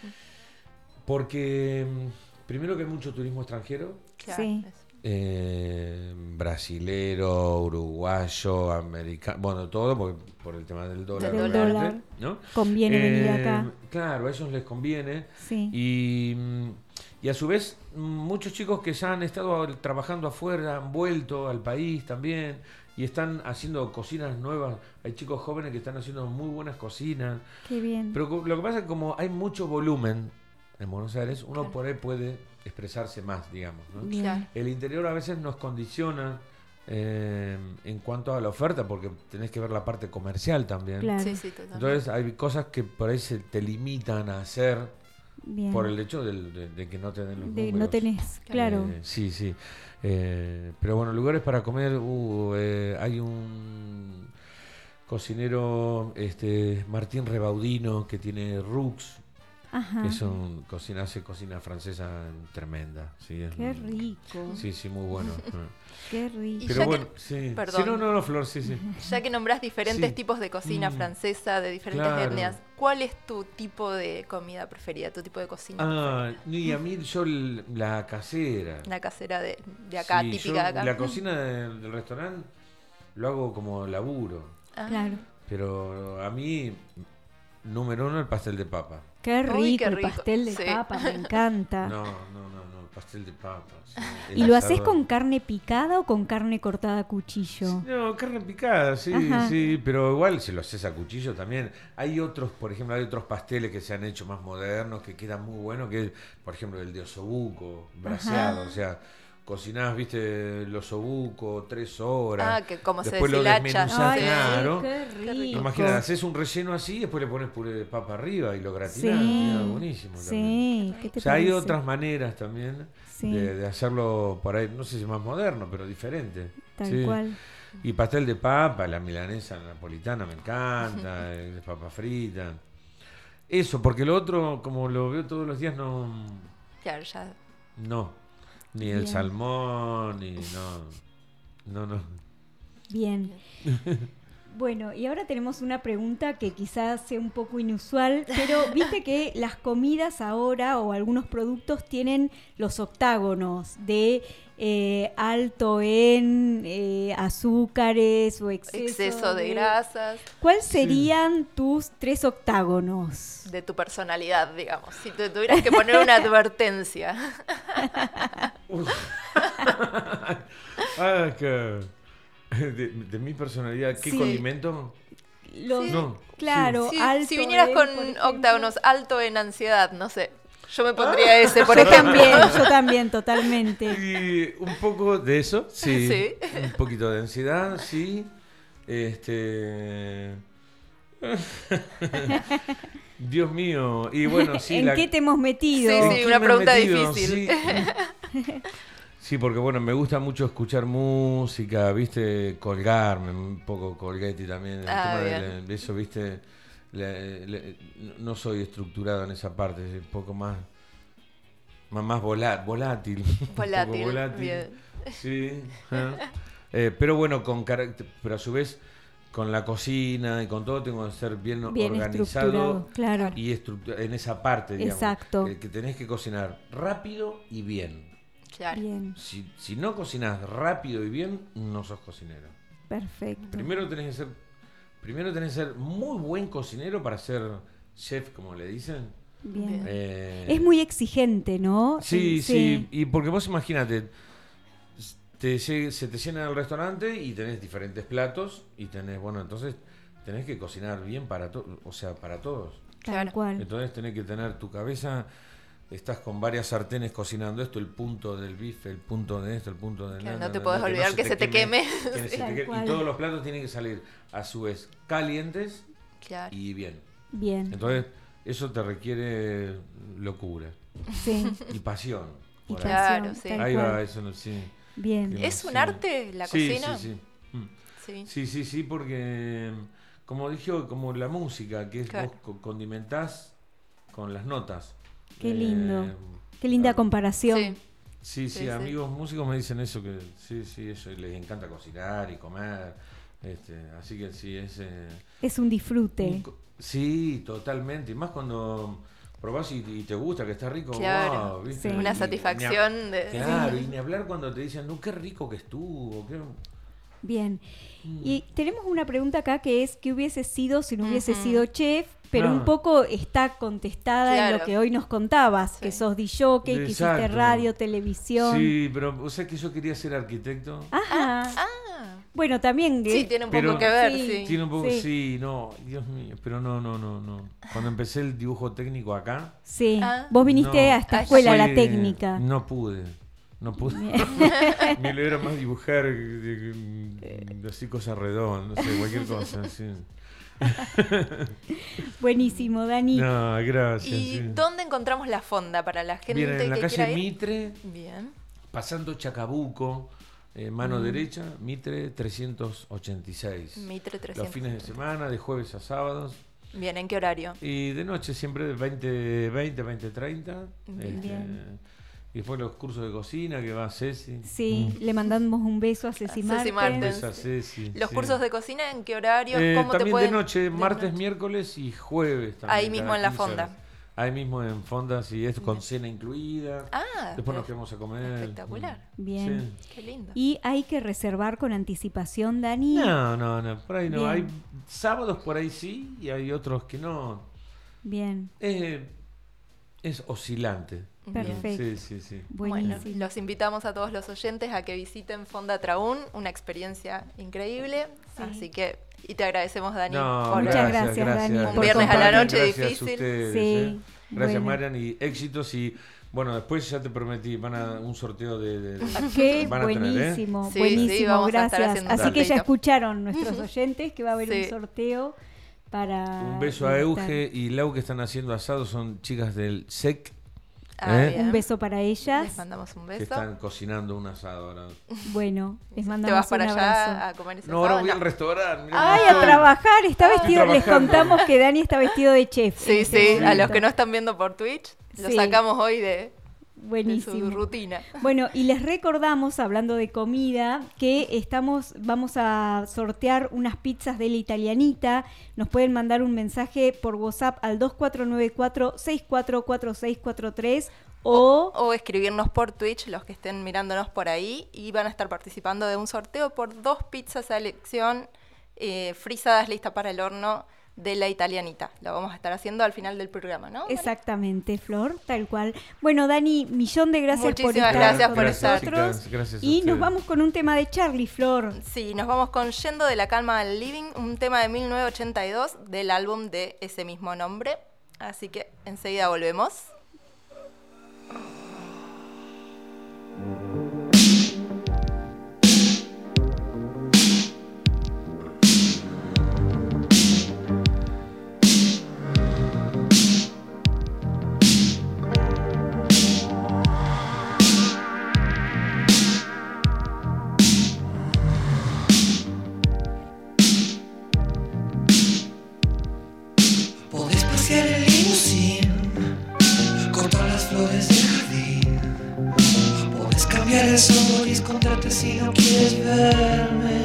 Porque, mm, primero que hay mucho turismo extranjero. sí eh, brasilero, uruguayo, americano, bueno, todo por el tema del dólar. ¿no? Conviene venir eh, acá. Claro, a ellos les conviene. Sí. Y, y, a su vez, muchos chicos que ya han estado trabajando afuera han vuelto al país también y están haciendo cocinas nuevas. Hay chicos jóvenes que están haciendo muy buenas cocinas. Qué bien. Pero lo que pasa es que como hay mucho volumen en Buenos Aires, uno por ahí puede expresarse más, digamos. El interior a veces nos condiciona eh, en cuanto a la oferta, porque tenés que ver la parte comercial también. Entonces hay cosas que por ahí se te limitan a hacer por el hecho de, que no tenés los de, No tenés, claro. Eh, sí, sí. Eh, pero bueno, lugares para comer, uh, hay un cocinero, este Martín Rebaudino, que tiene Rux, Ajá. Es un cocina, hace cocina francesa tremenda. Sí, Qué rico. Sí, sí, muy bueno. Qué rico. Pero bueno, sí. Perdón. no, no, no, Flor, sí, sí. Ya que nombrás diferentes tipos de cocina mm. francesa, de diferentes etnias, ¿cuál es tu tipo de comida preferida, tu tipo de cocina? Ah, y a mí yo la casera. La casera de, de acá, típica de acá. La cocina del, restaurante lo hago como laburo. Ah. Claro. Pero a mí, número uno, el pastel de papa. Qué rico, el pastel de papa, me encanta. No, no, no, no, pastel de papa. ¿Y lo haces con carne picada o con carne cortada a cuchillo? No, carne picada, sí, sí, pero igual si lo haces a cuchillo también. Hay otros, por ejemplo, hay otros pasteles que se han hecho más modernos que quedan muy buenos, que es, por ejemplo, el de osobuco, braseado, o sea cocinás, viste, los obucos, tres horas. Ah, que como después se desmenuzás, claro. Imagínate, haces un relleno así, y después le pones puré de papa arriba y lo gratinás. Sí, buenísimo. Sí, ¿Qué te o sea, hay otras maneras también de, hacerlo por ahí, no sé si más moderno, pero diferente. Tal cual. Y pastel de papa, la milanesa napolitana me encanta, de papa frita. Eso, porque lo otro, como lo veo todos los días, no. Claro, ya. No. Ni el salmón, ni no. No, no. Bien. Bueno, y ahora tenemos una pregunta que quizás sea un poco inusual, pero viste que las comidas ahora o algunos productos tienen los octágonos de eh, alto en eh, azúcares o exceso, de, grasas. ¿Cuáles serían tus tres octágonos? De tu personalidad, digamos. Si te tuvieras que poner una advertencia. ah, que de, mi personalidad, ¿qué condimento? no, claro, si vinieras con octágonos alto en ansiedad, no sé. Yo me pondría ah. ese, por yo También, yo también, totalmente. Y un poco de eso, sí. Un poquito de ansiedad, sí. Este. Dios mío. Y bueno, sí. ¿En qué te hemos metido? Sí, sí, una pregunta difícil. Sí, porque bueno, me gusta mucho escuchar música, viste, colgarme, un poco Colgetti también. Ah, de, eso, viste, no soy estructurado en esa parte, es un poco más, más, volátil. Volátil, volátil. Bien. Sí. Eh, pero bueno, con pero a su vez con la cocina y con todo tengo que ser bien, organizado claro. y en esa parte, digamos, Exacto. que tenés que cocinar rápido y bien. Si, no cocinas rápido y bien, no sos cocinero. Perfecto. Primero tenés que ser, primero tenés que ser muy buen cocinero para ser chef, como le dicen. Bien. Eh, es muy exigente, ¿no? Sí, sí, Y porque vos imagínate, te, se te llena el restaurante y tenés diferentes platos y tenés, bueno, entonces tenés que cocinar bien para todos, o sea, para todos. Cual. Entonces tenés que tener tu cabeza estás con varias sartenes cocinando esto, el punto del bife, el punto de esto, el punto de nada. No te puedes olvidar que, se te queme. y todos los platos tienen que salir a su vez calientes y bien. Bien. Entonces, eso te requiere locura. Sí. Y pasión. claro, sí. Ahí va, eso sí. Bien. ¿Es un arte la cocina? Sí, mm. sí, sí. Sí, sí, porque como dije, como la música, que es vos condimentás con las notas. Qué lindo. Eh, Qué linda comparación. Sí. Sí, amigos músicos me dicen eso, que sí, sí, eso, les encanta cocinar y comer. Este, así que sí, es... Eh, es un disfrute. sí, totalmente. Y más cuando probás y, te gusta, que está rico. Claro, Una satisfacción. de... Claro, y ni hablar cuando te dicen, no, qué rico que estuvo. Qué... Bien. Mm. Y tenemos una pregunta acá que es, ¿qué hubiese sido si no hubiese sido chef? Pero un poco está contestada en lo que hoy nos contabas, que sos DJ, que hiciste radio, televisión. Sí, pero o sea que yo quería ser arquitecto. Ajá. Ah, ah. Bueno, también. Sí, tiene un poco que ver, sí. Tiene un poco, sí. no, Dios mío, pero no, no, no, no. Cuando empecé el dibujo técnico acá. Sí, ah. vos viniste a esta escuela, la técnica. No pude. No pude. Me lo era más dibujar así cosas redondas, no sé, cualquier cosa. Sí. Buenísimo, Dani. No, gracias. ¿Y dónde encontramos la fonda para la gente Bien, en la calle Mitre. Bien. Pasando Chacabuco. Eh, mano mm. derecha, Mitre 386. Mitre 386. Los fines de semana, de jueves a sábados. Bien, ¿en qué horario? Y de noche siempre de 20, 20, 20, 30. Bien. Y después los cursos de cocina que va a Ceci. Sí, mm. le mandamos un beso a Ceci, Ceci Martes. A Ceci, ¿Los cursos de cocina en qué horario? Eh, ¿Cómo también de noche, martes, miércoles y jueves. También, Ahí mismo en la fonda. Ahí mismo en fonda, sí, es con cena incluida. Ah, después nos quedamos a comer. Espectacular. Bien. Qué lindo. ¿Y hay que reservar con anticipación, Dani? No, no, no, por ahí no. Hay sábados por ahí sí y hay otros que no. Bien. Es oscilante. Perfecto. Sí, sí, sí. Bueno, los invitamos a todos los oyentes a que visiten Fonda Traún, una experiencia increíble. Así que, y te agradecemos, Dani. Muchas gracias, Dani. Un viernes a la noche difícil. sí. ¿eh? Gracias, Marian, y éxitos. Y bueno, después ya te prometí, van a un sorteo de. de Qué buenísimo, buenísimo, gracias. Así que ya escucharon nuestros oyentes que va a haber un sorteo. Para un beso a Euge y Lau que están haciendo asado, son chicas del SEC Ah, ¿Eh? Un beso para ellas. Les mandamos un beso. Que están cocinando un asado ahora. Bueno, les mandamos ¿Te vas para allá a comer ese No, ahora voy al restaurante. Ay, a trabajar. Está vestido. Les contamos que Dani está vestido de chef. Sí, sí. A los que no están viendo por Twitch, lo sacamos hoy de, Buenísimo. su rutina. Bueno, y les recordamos, hablando de comida, que estamos, vamos a sortear unas pizzas de la italianita. Nos pueden mandar un mensaje por WhatsApp al 2494-644643 o, o, escribirnos por Twitch, los que estén mirándonos por ahí, y van a estar participando de un sorteo por dos pizzas a elección eh, frisadas listas para el horno de la italianita. Lo vamos a estar haciendo al final del programa, ¿no? Exactamente, Flor, tal cual. Bueno, Dani, millón de gracias por estar gracias con por nosotros. y nos vamos con un tema de Charlie, Flor. Sí, nos vamos con Yendo de la calma al living, un tema de 1982 del álbum de ese mismo nombre. Así que enseguida volvemos. Sabor y esconderte si no quieres verme.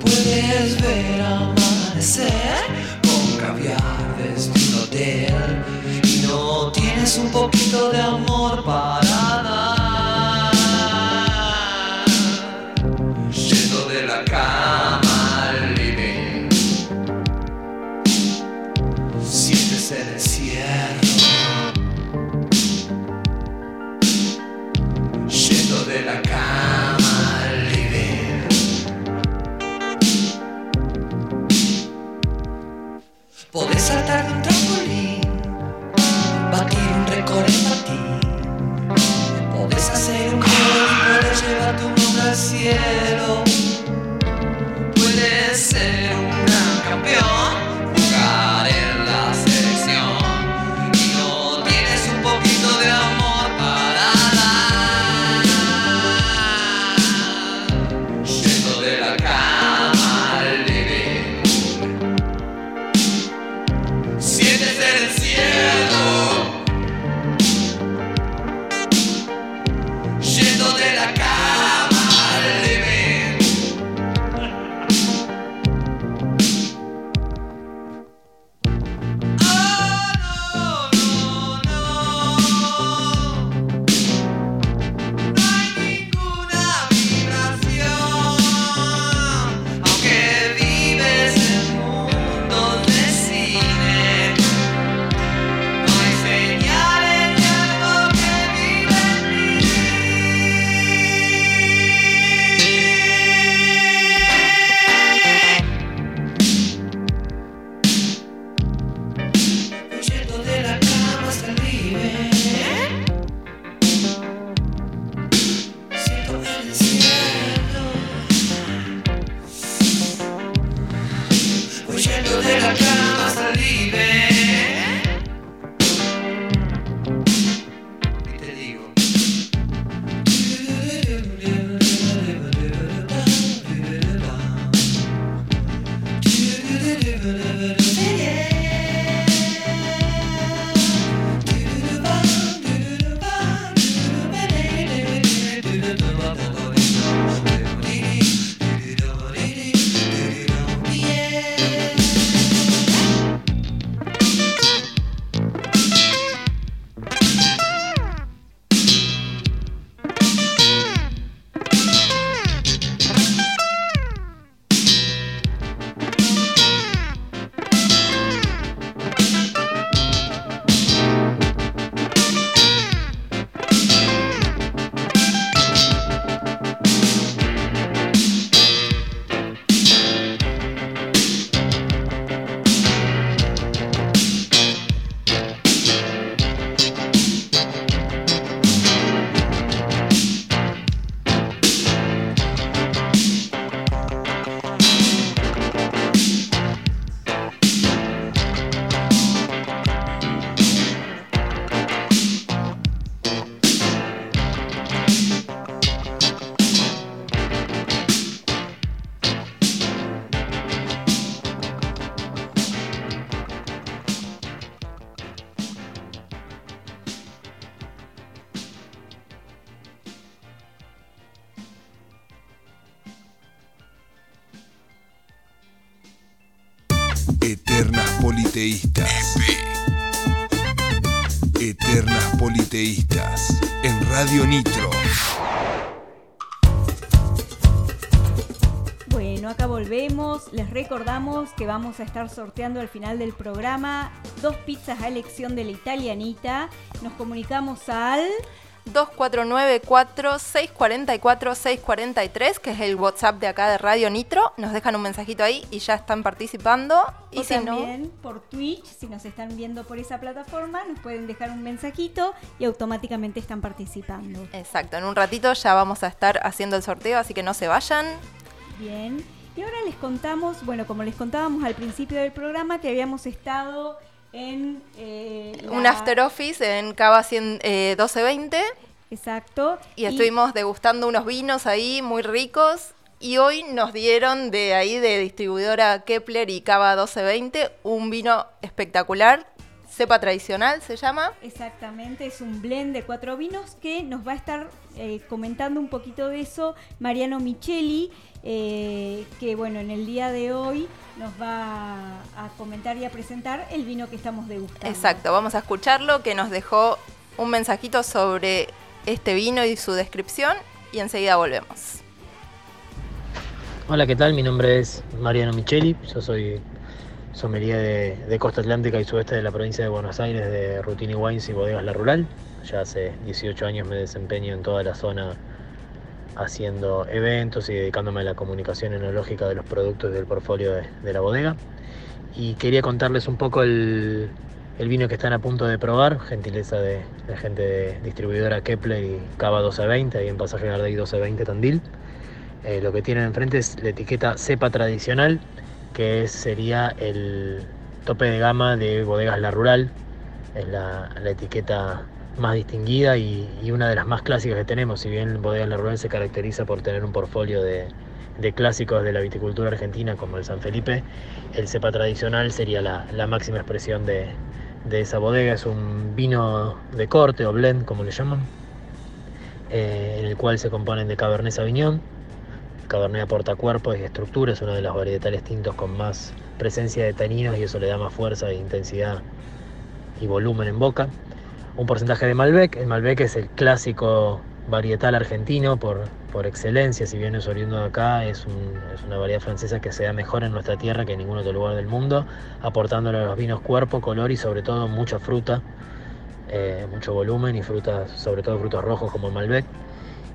Puedes ver amanecer con caviar desde un hotel y no tienes un poquito de amor para dar. Yeah. Nitro. Bueno, acá volvemos. Les recordamos que vamos a estar sorteando al final del programa dos pizzas a elección de la italianita. Nos comunicamos al 2494-644-643, que es el WhatsApp de acá de Radio Nitro. Nos dejan un mensajito ahí y ya están participando. Y también por Twitch, si nos están viendo por esa plataforma, nos pueden dejar un mensajito y automáticamente están participando. Exacto, en un ratito ya vamos a estar haciendo el sorteo, así que no se vayan. Bien. Y ahora les contamos, bueno, como les contábamos al principio del programa, que habíamos estado en... Eh, Un after office en Cava 1220. Eh, Exacto. Y, estuvimos degustando unos vinos ahí muy ricos. Y hoy nos dieron de ahí, de distribuidora Kepler y Cava 1220, un vino espectacular cepa tradicional se llama. Exactamente, es un blend de cuatro vinos que nos va a estar eh, comentando un poquito de eso Mariano Micheli, eh, que bueno, en el día de hoy nos va a comentar y a presentar el vino que estamos degustando. Exacto, vamos a escucharlo, que nos dejó un mensajito sobre este vino y su descripción y enseguida volvemos. Hola, ¿qué tal? Mi nombre es Mariano Micheli, yo soy sommelier de, costa atlántica y sudeste de la provincia de Buenos Aires de Rutini Wines y Bodegas La Rural. Ya hace 18 años me desempeño en toda la zona haciendo eventos y dedicándome a la comunicación enológica de los productos del portfolio de, la bodega. Y quería contarles un poco el, vino que están a punto de probar, gentileza de la gente de distribuidora Kepler y Cava 1220, ahí en Pasaje Gardey 1220 Tandil. Eh, lo que tienen enfrente es la etiqueta cepa tradicional que sería el tope de gama de Bodegas La Rural, es la, etiqueta más distinguida y, una de las más clásicas que tenemos, si bien Bodegas La Rural se caracteriza por tener un portfolio de, clásicos de la viticultura argentina como el San Felipe, el cepa tradicional sería la, máxima expresión de, esa bodega, es un vino de corte o blend como le llaman, eh, en el cual se componen de Cabernet Sauvignon, Cabernet aporta cuerpo y estructura, es uno de los varietales tintos con más presencia de taninos y eso le da más fuerza, e intensidad y volumen en boca. Un porcentaje de Malbec, el Malbec es el clásico varietal argentino por, por excelencia, si bien es oriundo de acá, es, una variedad francesa que se da mejor en nuestra tierra que en ningún otro lugar del mundo, aportándole a los vinos cuerpo, color y sobre todo mucha fruta, eh, mucho volumen y frutas, sobre todo frutos rojos como el Malbec.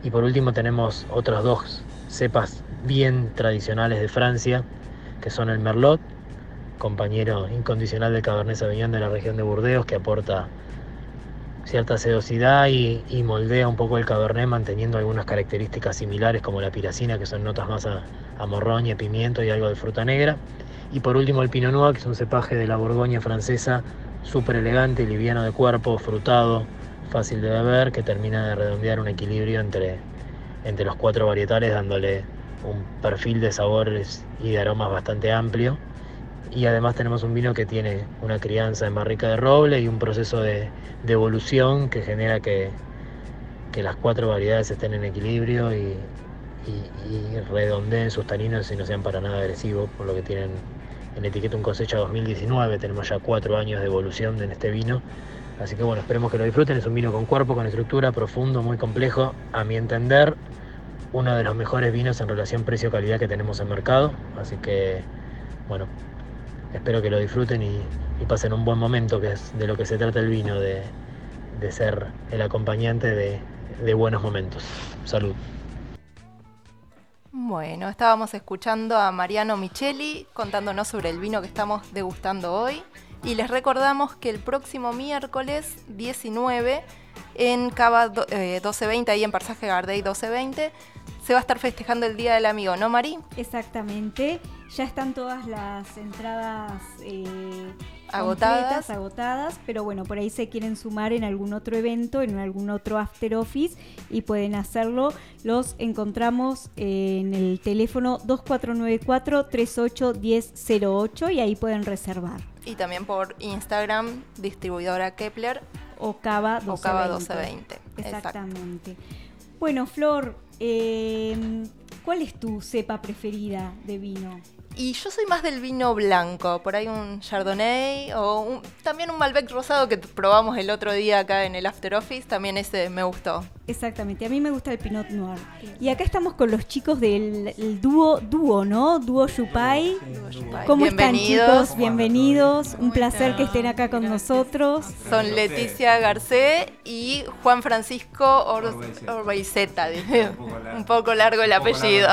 Y por último tenemos otros dos cepas bien tradicionales de Francia, que son el Merlot, compañero incondicional del Cabernet Sauvignon de la región de Burdeos, que aporta cierta sedosidad y, moldea un poco el Cabernet manteniendo algunas características similares como la piracina, que son notas más a, a morrón y a pimiento y algo de fruta negra. Y por último el Pinot Noir, que es un cepaje de la Borgoña francesa, súper elegante, liviano de cuerpo, frutado, fácil de beber, que termina de redondear un equilibrio entre entre los cuatro varietales dándole un perfil de sabores y de aromas bastante amplio. Y además tenemos un vino que tiene una crianza en barrica de roble y un proceso de, evolución que genera que, las cuatro variedades estén en equilibrio y, redondeen sus taninos y no sean para nada agresivos, por lo que tienen en etiqueta un cosecha 2019, tenemos ya cuatro años de evolución en este vino. Así que bueno, esperemos que lo disfruten. Es un vino con cuerpo, con estructura, profundo, muy complejo. A mi entender, uno de los mejores vinos en relación precio-calidad que tenemos en mercado. Así que, bueno, espero que lo disfruten y, pasen un buen momento, que es de lo que se trata el vino, de, ser el acompañante de, de buenos momentos. Salud. Bueno, estábamos escuchando a Mariano Micheli contándonos sobre el vino que estamos degustando hoy. Y les recordamos que el próximo miércoles 19 en Cava 1220, eh, ahí en Parsaje Gardey 1220, se va a estar festejando el Día del Amigo, ¿no, Mari? Exactamente. Ya están todas las entradas eh, agotadas. agotadas, pero bueno, por ahí se quieren sumar en algún otro evento, en algún otro after office y pueden hacerlo. Los encontramos en el teléfono 2494 381008 y ahí pueden reservar. Y también por Instagram, distribuidora Kepler. O Cava 1220. Exactamente. Bueno, Flor, eh, ¿cuál es tu cepa preferida de vino? Y yo soy más del vino blanco, por ahí un Chardonnay o también un Malbec rosado que probamos el otro día acá en el After Office, también ese me gustó. Exactamente, a mí me gusta el Pinot Noir. Y acá estamos con los chicos del dúo, dúo, ¿no? Dúo Chupai. ¿Cómo están chicos? Bienvenidos, un placer que estén acá con nosotros. Son Leticia Garcé y Juan Francisco Orbaizeta, un poco largo el apellido.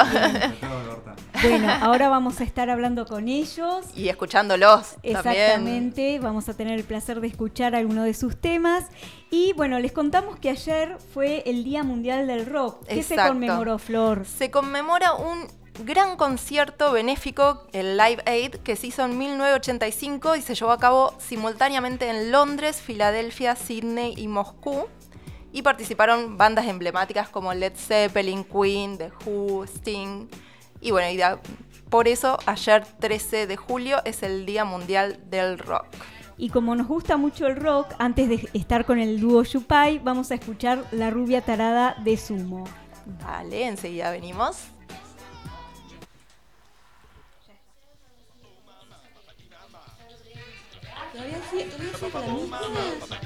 Bueno, ahora vamos a estar hablando con ellos. Y escuchándolos. Exactamente, vamos a tener el placer de escuchar alguno de sus temas. Y bueno, les contamos que ayer fue el Día Mundial del Rock. ¿Qué se conmemoró, Flor? Se conmemora un gran concierto benéfico, el Live Aid, que se hizo en 1985 y se llevó a cabo simultáneamente en Londres, Filadelfia, Sydney y Moscú. Y participaron bandas emblemáticas como Led Zeppelin, Queen, The Who, Sting. Y bueno, y por eso ayer 13 de julio es el Día Mundial del Rock. Y como nos gusta mucho el rock, antes de estar con el dúo Yupai, vamos a escuchar La rubia tarada de Sumo. Vale, enseguida venimos. Todavía sí,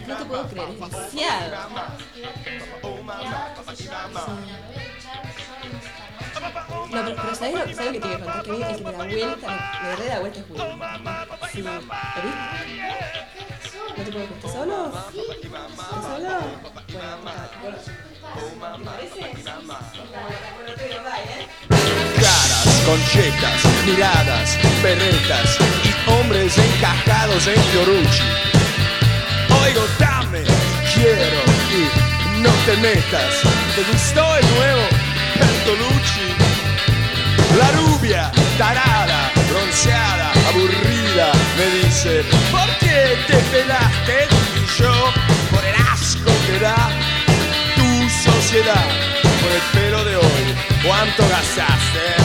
No te puedo creer, es demasiado. No, pero, pero ¿sabes, lo, ¿sabes lo que te a contar? Que a que me da vuelta, me, da vuelta es Julio. Sí, ¿lo viste? ¿No te puedo contar solo? ¿Estás solo? Bueno, Caras, conchetas, miradas, perretas y hombres encajados en Fiorucci. Oigo, dame, quiero y no te metas. ¿Te gustó el nuevo? ¿Cuánto gastaste?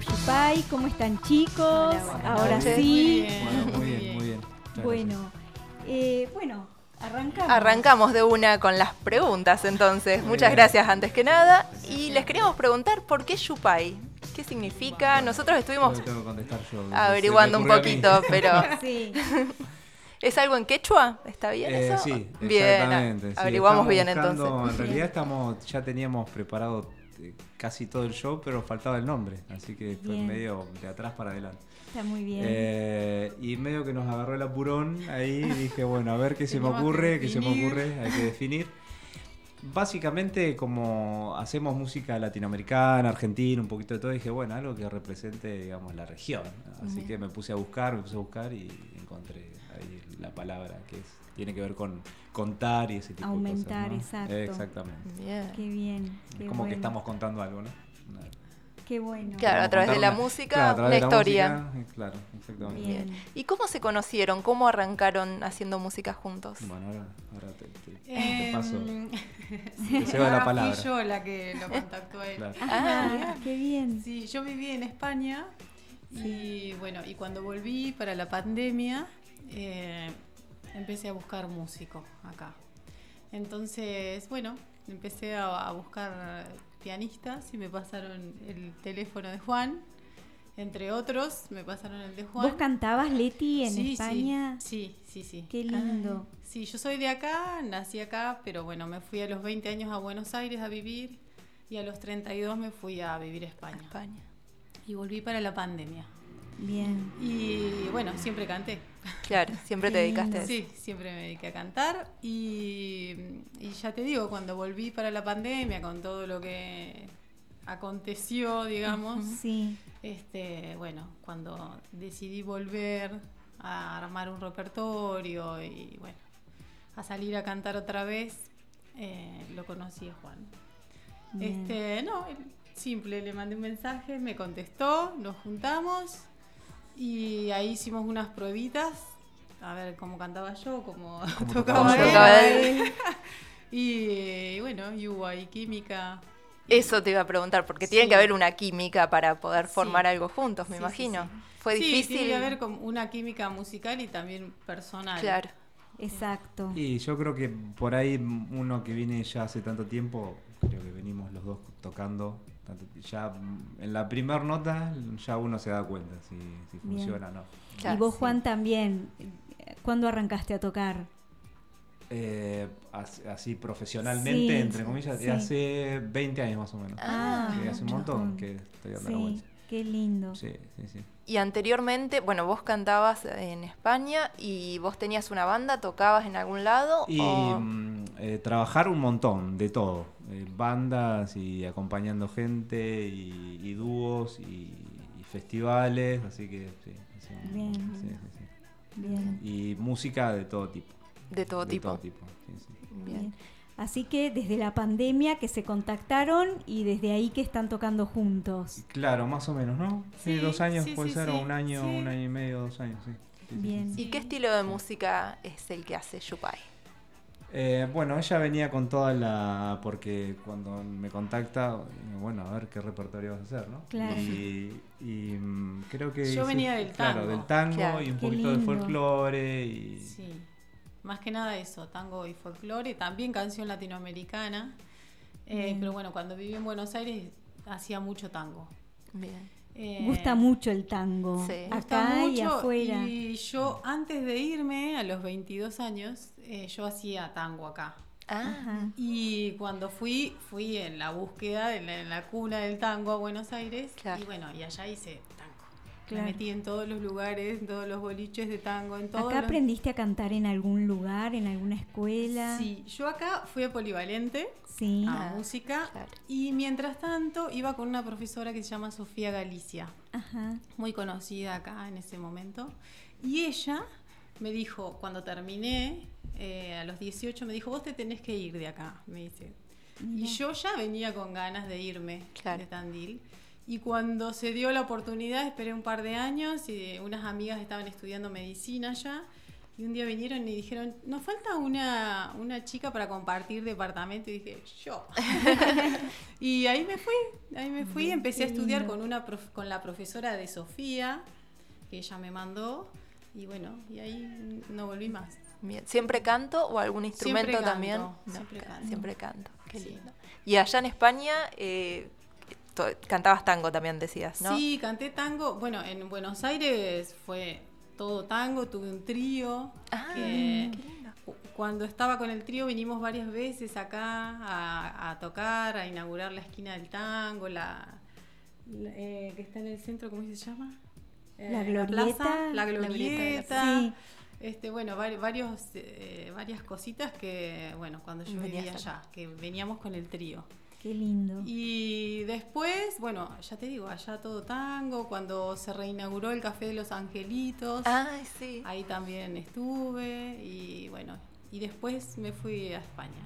Yupai. ¿Cómo están chicos? Ahora sí. muy bien, muy bien. Bueno, eh, bueno, arrancamos. Arrancamos de una con las preguntas entonces. Muchas gracias antes que nada. Y les queríamos preguntar por qué Yupai. ¿Qué significa? Nosotros estuvimos averiguando un poquito, pero... sí. ¿Es algo en quechua? ¿Está bien eh, eso? Sí, bien, averiguamos bien entonces. En realidad estamos, ya teníamos preparado eh, casi todo el show, pero faltaba el nombre, así que fue medio de atrás para adelante. Está muy bien. Eh, y medio que nos agarró el apurón ahí, dije, bueno, a ver qué se me ocurre, qué se me ocurre, hay que definir. Básicamente, como hacemos música latinoamericana, argentina, un poquito de todo, dije, bueno, algo que represente, digamos, la región. Así que me puse a buscar, me puse a buscar y encontré ahí la palabra que es, tiene que ver con contar y ese tipo Aumentar, de cosas. Aumentar, exacto. Exactamente. Qué bien. Qué como que estamos contando algo, ¿no? Qué bueno. Claro, a través de la música, la historia. claro, exactamente. Bien. ¿Y cómo se conocieron? ¿Cómo arrancaron haciendo música juntos? Bueno, ahora, ahora te, te, paso. se va la palabra. Fui yo la que lo contactó a él. Ah, qué bien. Sí, yo viví en España y bueno, y cuando volví para la pandemia, eh, empecé a buscar músico acá. Entonces, bueno, empecé a, buscar pianistas y me pasaron el teléfono de Juan, entre otros, me pasaron el de Juan. ¿Vos cantabas Leti en España? Sí, sí, sí. Qué lindo. sí, yo soy de acá, nací acá, pero bueno, me fui a los 20 años a Buenos Aires a vivir y a los 32 me fui a vivir a España. España. Y volví para la pandemia. Bien. Y bueno, siempre canté. Claro, siempre te dedicaste a eso. Sí, siempre me dediqué a cantar. Y, ya te digo, cuando volví para la pandemia, con todo lo que aconteció, digamos, sí. este, bueno, cuando decidí volver a armar un repertorio y bueno, a salir a cantar otra vez, eh, lo conocí a Juan. Este, no, simple, le mandé un mensaje, me contestó, nos juntamos y ahí hicimos unas pruebitas, a ver cómo cantaba yo, cómo, tocaba, él. y bueno, y hubo ahí química. Eso te iba a preguntar, porque tiene que haber una química para poder formar algo juntos, me imagino. Fue difícil. Tiene que haber una química musical y también personal. Claro. Exacto. Y yo creo que por ahí uno que viene ya hace tanto tiempo, creo que venimos los dos tocando ya en la primera nota ya uno se da cuenta si, funciona o no. y vos, Juan, también. ¿Cuándo arrancaste a tocar? Eh, así profesionalmente, entre comillas, hace 20 años más o menos. Ah, hace un montón que estoy dando la vuelta. Qué lindo. Sí, sí, sí. Y anteriormente, bueno, vos cantabas en España y vos tenías una banda, tocabas en algún lado. Y mm, eh, trabajar un montón, de todo. Eh, bandas y acompañando gente y, dúos y, festivales, así que sí. Bien. Bien. Y música de todo tipo. De todo tipo. Todo tipo. Bien. Así que desde la pandemia que se contactaron y desde ahí que están tocando juntos. Claro, más o menos, ¿no? Sí, dos años puede ser, o un año, un año y medio, dos años, sí. Bien. ¿Y qué estilo de música es el que hace Yupai? Eh, bueno, ella venía con toda la. Porque cuando me contacta, bueno, a ver qué repertorio vas a hacer, ¿no? Claro. Y, mm, creo que. Yo venía del tango. Claro, del tango y un poquito de folclore. Y, sí más que nada eso, tango y folclore, también canción latinoamericana. Eh, pero bueno, cuando viví en Buenos Aires hacía mucho tango. Bien. Eh, gusta mucho el tango, acá y afuera. Y yo antes de irme, a los 22 años, eh, yo hacía tango acá. Ah. Y cuando fui, fui en la búsqueda, en la, cuna del tango a Buenos Aires. Y bueno, y allá hice me metí en todos los lugares, en todos los boliches de tango, en todo. ¿Acá aprendiste a cantar en algún lugar, en alguna escuela? Sí, yo acá fui a Polivalente, sí. a ah, música, y mientras tanto iba con una profesora que se llama Sofía Galicia, muy conocida acá en ese momento, y ella me dijo, cuando terminé, eh, a los 18, me dijo, vos te tenés que ir de acá, me dice. Y yo ya venía con ganas de irme de Tandil. Y cuando se dio la oportunidad, esperé un par de años y unas amigas estaban estudiando medicina ya. Y un día vinieron y dijeron, nos falta una, una chica para compartir departamento. Y dije, yo. y ahí me fui, ahí me fui. Empecé a estudiar con, una con la profesora de Sofía, que ella me mandó. Y bueno, y ahí no volví más. ¿Siempre canto o algún instrumento también? siempre, canto. siempre canto. Qué lindo. Y allá en España, eh, cantabas tango también, decías, ¿no? Sí, canté tango. Bueno, en Buenos Aires fue todo tango, tuve un trío. Ah, cuando estaba con el trío vinimos varias veces acá a, tocar, a inaugurar la esquina del tango, la, eh, que está en el centro, ¿cómo se llama? Eh, la glorieta. La, glorieta. Este, bueno, varios, eh, varias cositas que, bueno, cuando yo venía allá, que veníamos con el trío. Qué lindo. Y después, bueno, ya te digo, allá todo tango, cuando se reinauguró el Café de los Angelitos. Ay, sí. Ahí también estuve y bueno, y después me fui a España.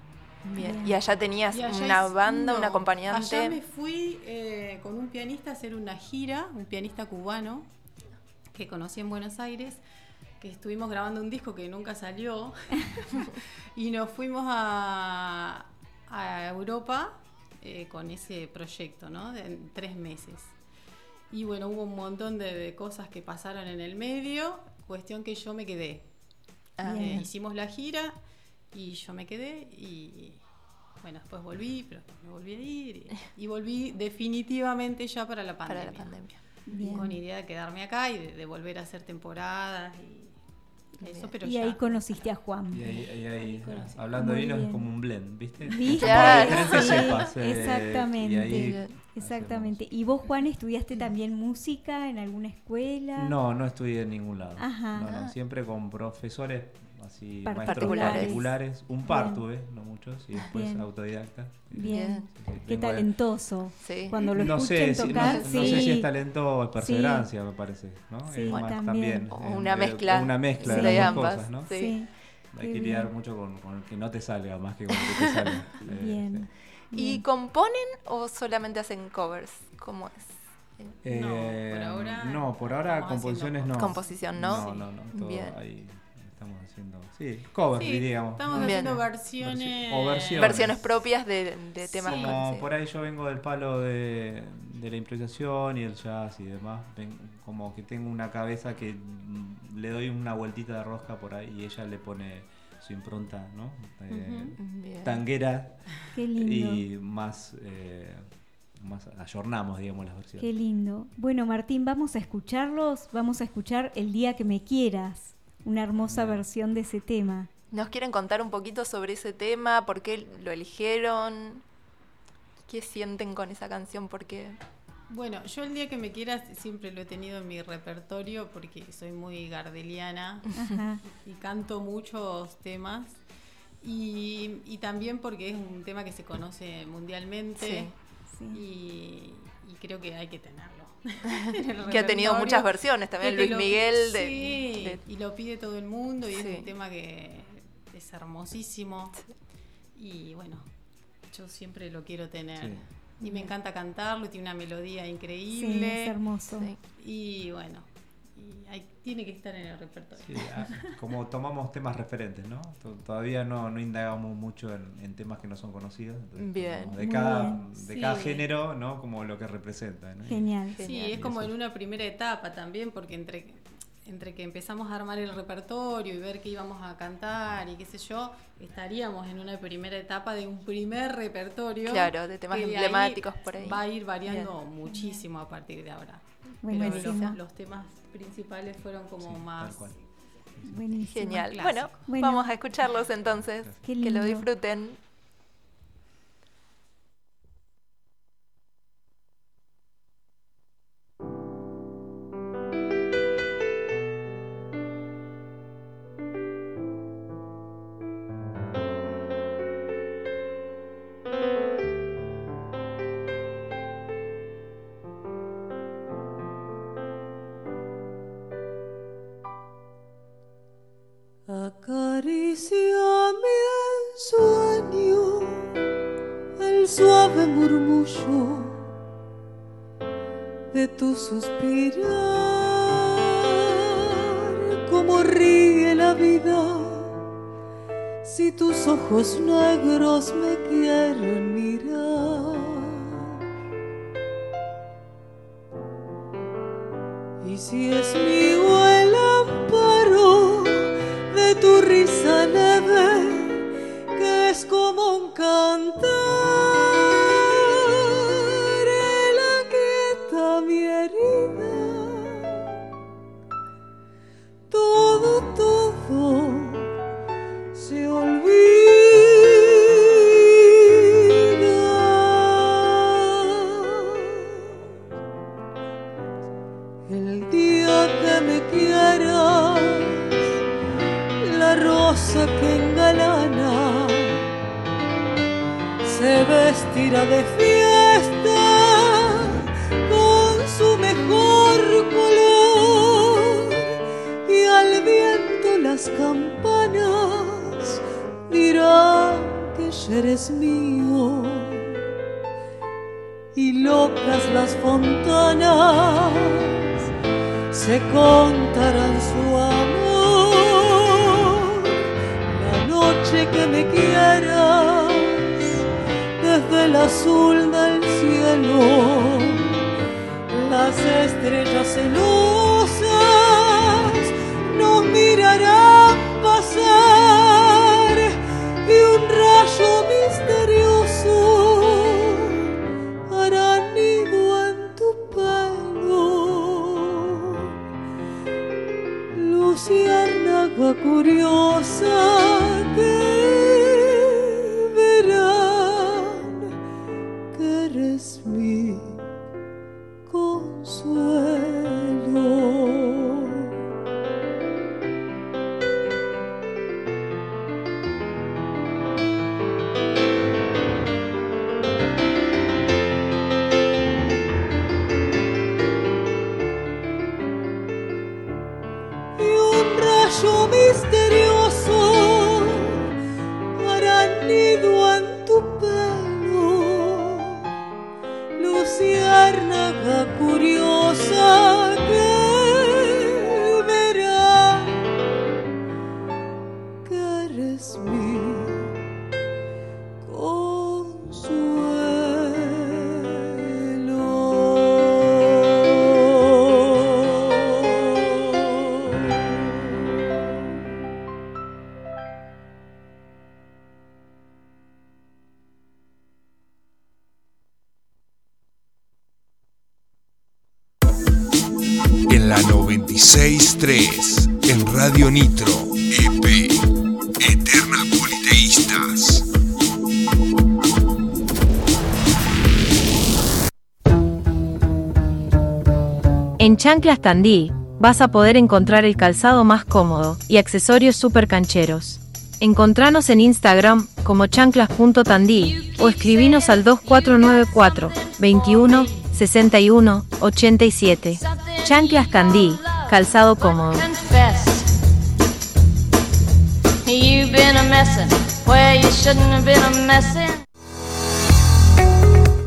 Bien. ¿Y allá tenías una banda, un acompañante? Allá me fui eh, con un pianista a hacer una gira, un pianista cubano que conocí en Buenos Aires, que estuvimos grabando un disco que nunca salió y nos fuimos a, a Europa eh, con ese proyecto, ¿no? De tres meses. Y bueno, hubo un montón de, cosas que pasaron en el medio, cuestión que yo me quedé. Ah, eh, hicimos la gira y yo me quedé y bueno, después volví, pero me volví a ir y, volví definitivamente ya para la pandemia. Para la pandemia. Con idea de quedarme acá y de, de volver a hacer temporadas y y ahí conociste a Juan. Y ahí, hablando de vino es como un blend, ¿viste? ¿Viste? Eh, exactamente. exactamente. ¿Y vos, Juan, estudiaste también música en alguna escuela? No, no estudié en ningún lado. siempre con profesores así maestros particulares. Un par tuve, no muchos, y después autodidacta. Bien. Qué talentoso. Cuando lo no sé, tocar, no, sé si es talento o perseverancia, me parece, ¿no? también. una mezcla. Una mezcla de, las dos cosas, ¿no? Sí. Hay que lidiar mucho con, con, que no te salga más que con que te salga. Eh, Bien. ¿Y componen o solamente hacen covers? ¿Cómo es? Eh, no, por ahora. No, por ahora composiciones no. Composición, ¿no? No, no, no. Todo Bien. ahí estamos haciendo. Sí, covers, diríamos. Estamos haciendo versiones. O versiones. Versiones propias de, de temas. Como por ahí yo vengo del palo de, de la improvisación y el jazz y demás. como que tengo una cabeza que le doy una vueltita de rosca por ahí y ella le pone su impronta, ¿no? Eh, tanguera. Qué lindo. Y más. Eh, más ayornamos, digamos, las versiones. Qué lindo. Bueno, Martín, vamos a escucharlos. Vamos a escuchar El día que me quieras una hermosa versión de ese tema. ¿Nos quieren contar un poquito sobre ese tema? ¿Por qué lo eligieron? ¿Qué sienten con esa canción? ¿Por qué? Bueno, yo el día que me quieras siempre lo he tenido en mi repertorio porque soy muy gardeliana y canto muchos temas. Y, también porque es un tema que se conoce mundialmente Y, y creo que hay que tenerlo que ha tenido muchas versiones también, Luis Miguel. De, y lo pide todo el mundo y es un tema que es hermosísimo. Y bueno, yo siempre lo quiero tener. Y me encanta cantarlo, tiene una melodía increíble. es hermoso. Y bueno, tiene que estar en el repertorio. Ah, como tomamos temas referentes, ¿no? Todavía no, no indagamos mucho en, temas que no son conocidos. bien. De cada, de cada género, ¿no? Como lo que representa. Genial. Sí, es como en una primera etapa también, porque entre, entre que empezamos a armar el repertorio y ver qué íbamos a cantar y qué sé yo, estaríamos en una primera etapa de un primer repertorio. Claro, de temas emblemáticos por ahí. Va a ir variando muchísimo a partir de ahora. Los temas principales fueron como más... Genial. Bueno, vamos a escucharlos entonces. Que lo disfruten. Tu suspirar, como ríe la vida si tus ojos negros me quieren mirar. Y si es mío el amparo de tu risa Chanclas Tandí vas a poder encontrar el calzado más cómodo y accesorios super cancheros. Encontranos en Instagram como chanclas.tandí o escribinos al 2494 21 61 87. Chanclas Tandí calzado cómodo.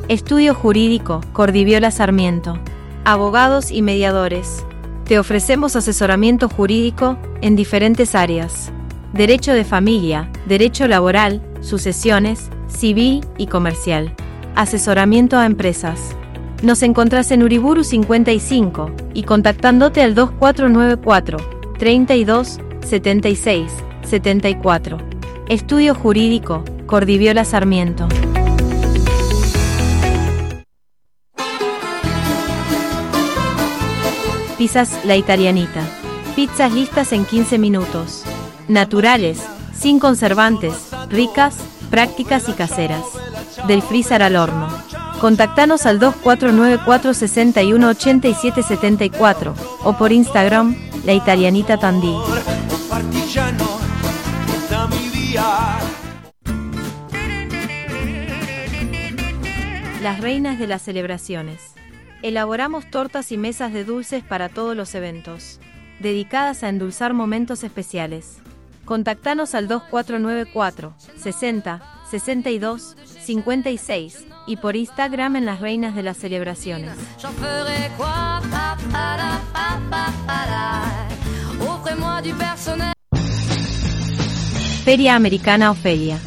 Estudio Jurídico Cordiviola Sarmiento. Abogados y mediadores. Te ofrecemos asesoramiento jurídico en diferentes áreas. Derecho de familia, derecho laboral, sucesiones, civil y comercial. Asesoramiento a empresas. Nos encontrás en Uriburu 55 y contactándote al 2494 32 76 74. Estudio Jurídico, Cordiviola Sarmiento. Pizzas La Italianita. Pizzas listas en 15 minutos. Naturales, sin conservantes, ricas, prácticas y caseras. Del freezer al horno Contactanos al 2494-618774 o por Instagram, La Italianita Tandí. Las reinas de las celebraciones. Elaboramos tortas y mesas de dulces para todos los eventos, dedicadas a endulzar momentos especiales. Contactanos al 2494 60 62 56 y por Instagram en las reinas de las celebraciones. Feria Americana Ofelia.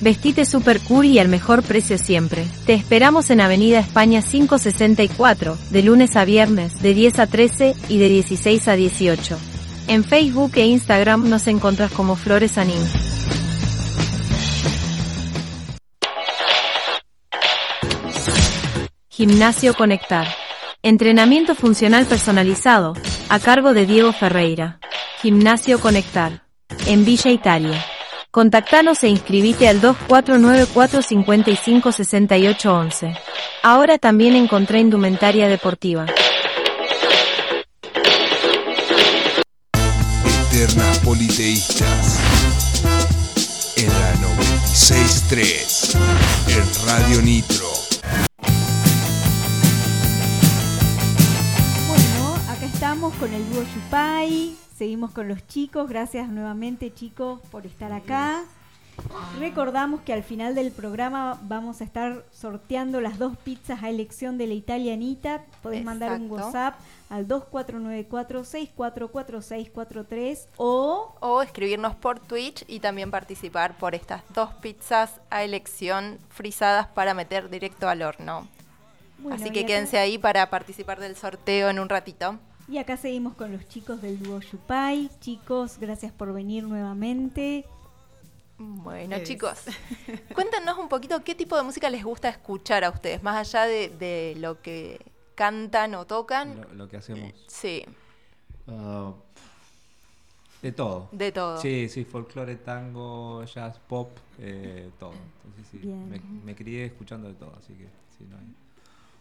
Vestite super cool y al mejor precio siempre. Te esperamos en Avenida España 564, de lunes a viernes, de 10 a 13 y de 16 a 18. En Facebook e Instagram nos encontrás como Flores Anim. Gimnasio Conectar. Entrenamiento funcional personalizado, a cargo de Diego Ferreira. Gimnasio Conectar. En Villa Italia. Contactanos e inscribite al 2494-556811. Ahora también encontré indumentaria deportiva. Eternas Politeístas. En la 963. En Radio Nitro. Bueno, acá estamos con el dúo Yupai Seguimos con los chicos. Gracias nuevamente chicos por estar acá. Recordamos que al final del programa vamos a estar sorteando las dos pizzas a elección de la italianita. Podés mandar un WhatsApp al 2494-644643 o... O escribirnos por Twitch y también participar por estas dos pizzas a elección frisadas para meter directo al horno. Así que quédense ahí para participar del sorteo en un ratito. Y acá seguimos con los chicos del dúo Yupai. Chicos, gracias por venir nuevamente. Bueno, chicos, cuéntanos un poquito qué tipo de música les gusta escuchar a ustedes, más allá de, lo que cantan o tocan. Lo, que hacemos. Sí. Ah, de todo. De todo. Sí, sí, folclore, tango, jazz, pop, eh, todo. Entonces, sí, me, crié escuchando de todo, así que sí, no hay.